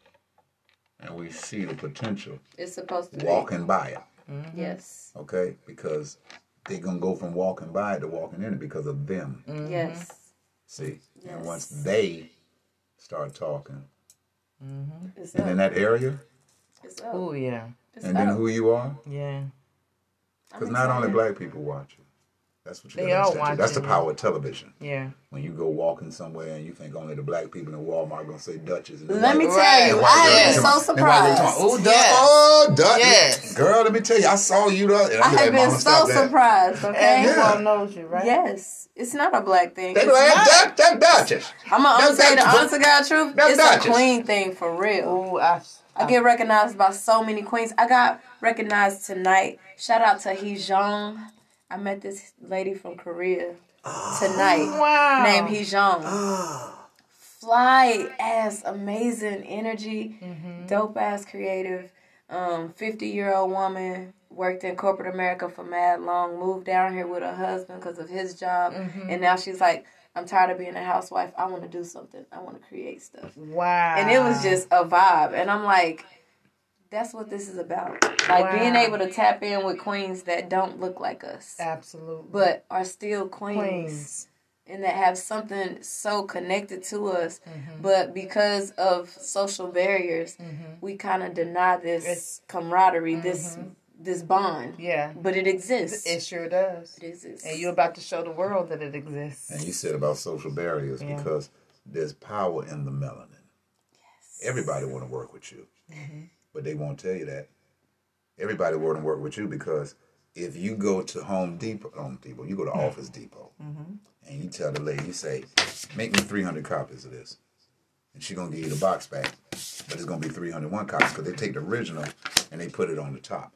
and we see the potential It's supposed to be. walking by it. Mm-hmm. Yes. Okay, because they're gonna go from walking by it to walking in it because of them. Mm-hmm. Yes. See, and once they start talking, mm-hmm. It's and up. in that area, It's up. Oh yeah, It's and then who you are, yeah. because not only black people watch you. That's what you They gotta all understand. too. That's the power of television. Yeah. when you go walking somewhere and you think only the black people in Walmart are gonna say Dutchess. And the Let me tell Right. you, and I girls have been come so out- and white girls come out, oh, surprised. Oh, Dutch, Yes. oh, Dutch. Yes. Girl, let me tell you, I saw you. The, and I I'm have like, been so stop that. surprised. Okay. Everyone knows you, right? Yes, it's not a black thing. They It's go, that, not. that, that Dutchess. I'm gonna That's- say the that's- honest to God truth. that's It's Dutchess. a queen thing for real. Oh, I, I get recognized by so many queens. I got recognized tonight. Shout out to Hee Jong. I met this lady from Korea ah. tonight Wow. named Hee Jong. Ah. Fly ass, amazing energy, mm-hmm. dope ass creative. Um, 50 year old woman worked in corporate America for mad long, moved down here with her husband because of his job, mm-hmm. and now she's like, I'm tired of being a housewife. I want to do something. I want to create stuff Wow. and it was just a vibe and i'm like that's what this is about like being able to tap in with queens that don't look like us absolutely but are still queens, queens. and that have something so connected to us mm-hmm. but because of social barriers mm-hmm. we kind of deny this It's- camaraderie this mm-hmm. this bond. Yeah. But it exists. It sure does. it exists. And you're about to show the world that it exists. And you said about social barriers Yeah. because there's power in the melanin. Yes. Everybody want to work with you, Mm-hmm. But they won't tell you that. Everybody want to work with you because if you go to Home Depot, Home Depot, you go to Office Depot, Mm-hmm. and you tell the lady, you say, "Make me 300 copies of this," and she gonna give you the box back, but it's gonna be 301 copies because they take the original and they put it on the top.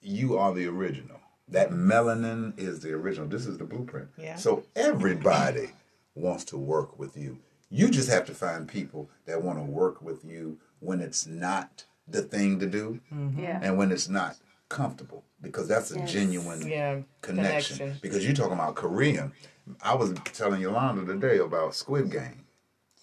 You are the original. That melanin is the original. This is the blueprint. Yeah. So everybody wants to work with you. You just have to find people that want to work with you when it's not the thing to do yeah. and when it's not comfortable because that's a Yes. genuine Yeah. connection. Connection. Because you're talking about Korean. I was telling Yolanda today about Squid Game,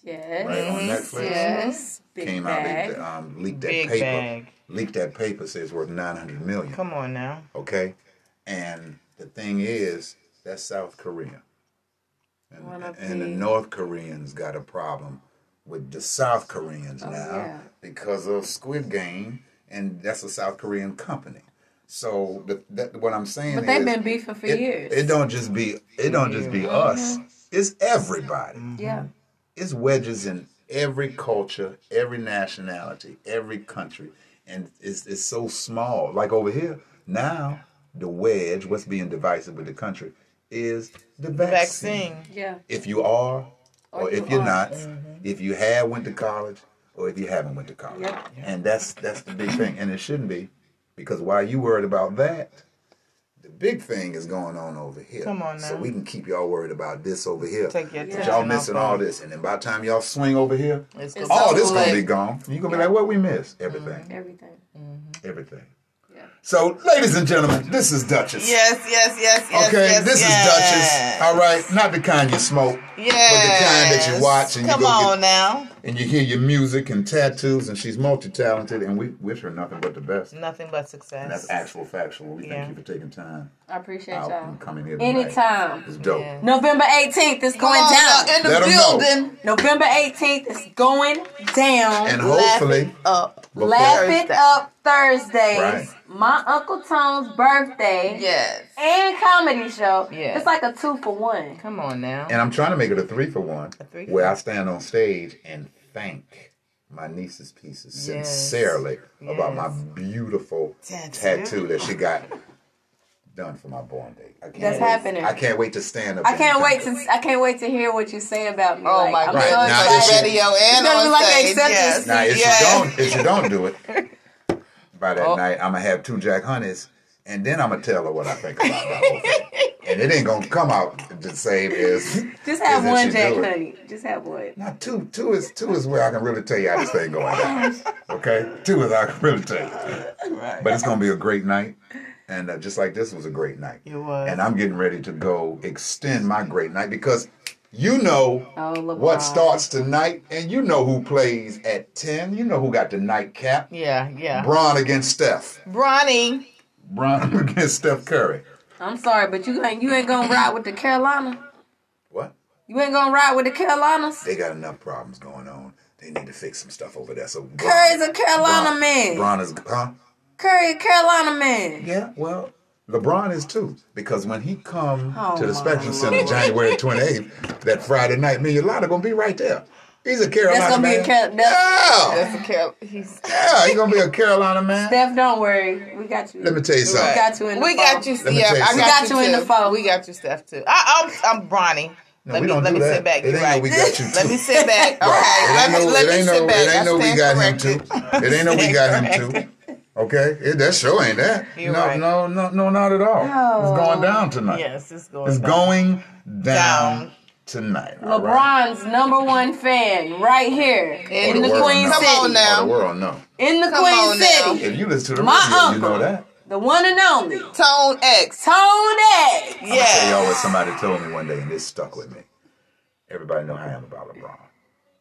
Yes. right on Netflix. Yes. Big Came bag. out, they um, leaked that Big paper. bag. Leaked that paper says worth 900 million. Come on now. Okay, and the thing is, that's South Korea, and, One of and the the- North Koreans got a problem with the South Koreans oh, now Oh, yeah. because of Squid Game, and that's a South Korean company. So the, that, what I'm saying But they've is, been beefing for it, years. it don't just be it don't just be mm-hmm. us. It's everybody. Mm-hmm. yeah. It's wedges in every culture, every nationality, every country, and it's it's so small. Like over here now, the wedge, what's being divisive with the country, is the vaccine. Vaccine. Yeah. If you are, or, Or if you you're aren't. not, mm-hmm. if you have went to college, or if you haven't went to college, Yep. and that's that's the big thing, and it shouldn't be, because while you worried about that. The big thing is going on over here. Come on now. So we can keep y'all worried about this over here. Take your But y'all missing all this, and then by the time y'all swing over here, It's It's all so this gonna be gone. You gonna be like, what we missed? Everything, mm-hmm. Everything. Mm-hmm. everything. Yeah. So, ladies and gentlemen, this is Dutchess. Yes, yes, yes, yes. Okay, yes, this yes. is Dutchess. All right, not the kind you smoke, Yes. but the kind that you watch and you Come go on get, now. And you hear your music and tattoos, and she's multi-talented, and we wish her nothing but the best. Nothing but success. And that's actual factual. We Yeah. thank you for taking time I appreciate out y'all. and coming here tonight. Anytime. It's dope. Yeah. November 18th is going on down. in the Let 'em know. building. November 18th is going down. And hopefully, Laugh hopefully, it up. Laugh it Thursday. up Thursdays. Right. My Uncle Tone's birthday. Yes. And comedy show. Yeah. It's like a two for one. Come on now. And I'm trying to make it a three for one, A three for where I stand on stage and thank my niece's pieces Yes. sincerely about my beautiful Tattoo. tattoo that she got done for my born date. I can't That's wait. happening. I can't wait to stand up. I can't wait to I can't wait to hear what you say about me. Oh Like, my I'm God! Right. so Now, excited. if you- radio and on like stage. acceptance yes. Now, if yes. you don't, if you don't do it by that Oh. night, I'm gonna have two Jack Honeys, and then I'm gonna tell her what I think about the whole thing. And it ain't gonna come out the same as Just have as one she Jack. Honey. Just have one. Now two, two is two is where I can really tell you how this thing going down. Okay, two is I can really tell you. Right. But it's gonna be a great night, and uh, just like this was a great night. It was. And I'm getting ready to go extend my great night because you know Oh, what starts tonight, and you know who plays at ten. You know who got the nightcap. yeah, yeah. Bron against Steph. Bronny. Bron against Steph Curry. I'm sorry, but you ain't you ain't gonna ride with the Carolina. What? You ain't gonna ride with the Carolinas. They got enough problems going on. They need to fix some stuff over there. So Bron- Curry's a Carolina Bron- man. Bron is, huh? Curry, a Carolina man. Yeah, well, LeBron is too. Because when he come Oh, to the my Spectrum Center January 28th, that Friday night, me and Yolanda gonna be right there. He's a Carolina That's gonna be a Car- that's- yeah, That's a Carol. He's. yeah, he's gonna be a Carolina man. Steph, don't worry, we got you. Let me tell you something. We got you in the We fall. got you, Let me yeah. you I got, We got you in the phone. We got you, Steph too. I, I'm, I'm Bronny. No, let we me don't let me that. sit back. It You're right. no we got you Let me sit back. Okay. Right. Let It me ain't no, let it me ain't sit no, back. it ain't I no we stand got him too. It ain't no we got him too. Okay, it, that show ain't that. You're no, right. no, no, no, not at all. It's going down tonight. Yes, it's going. It's down. going down, Down. Tonight. all right? LeBron's number one fan right here in the world Queen know. Come on now. The world know. In the Come Queen on now. City. If you listen to the My radio, you know that. The one and only. Tone-X. Tone X. Yeah. I'll Tell y'all what somebody told me one day, and this stuck with me. Everybody know how I am about LeBron.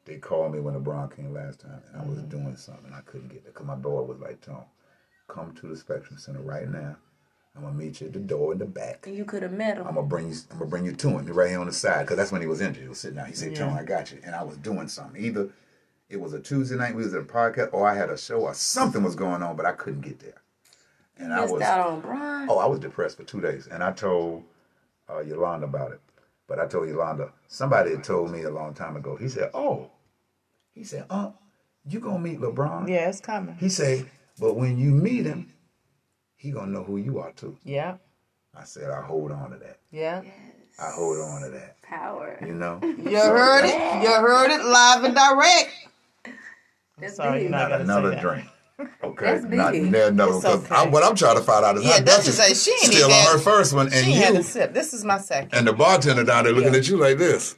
They called me when LeBron came last time, and I was mm-hmm. doing something. I couldn't get there because my boy was like, Tone, come to the Spectrum Center right now. I'm gonna meet you at the door in the back. You could have met him. I'm him. gonna bring you. I'm gonna bring you to him. You're right here on the side because that's when he was injured. He was sitting out. He said, "Tom, I got you." And I was doing something. Either it was a Tuesday night, we was at a podcast, or I had a show, or something was going on, but I couldn't get there. and I was out on Bron. oh, I was depressed for two days, and I told uh, Yolanda about it. But I told Yolanda somebody had told me a long time ago. He said, "Oh, he said, uh, you gonna meet LeBron?" Yeah, it's coming. He said, "But when you meet him, he gonna know who you are too." Yeah, I said, "I hold on to that. yeah. I hold on to that." Power. You know. You heard it. You heard it live and direct. That's Sorry, big. you're not Not another say drink. Okay, That's not big. near another. It's 'cause okay. What I'm trying to find out is Yeah, how that's Dutch just is say she still on her first one, and She had you a sip. This is my second. and the bartender down there looking at you like this.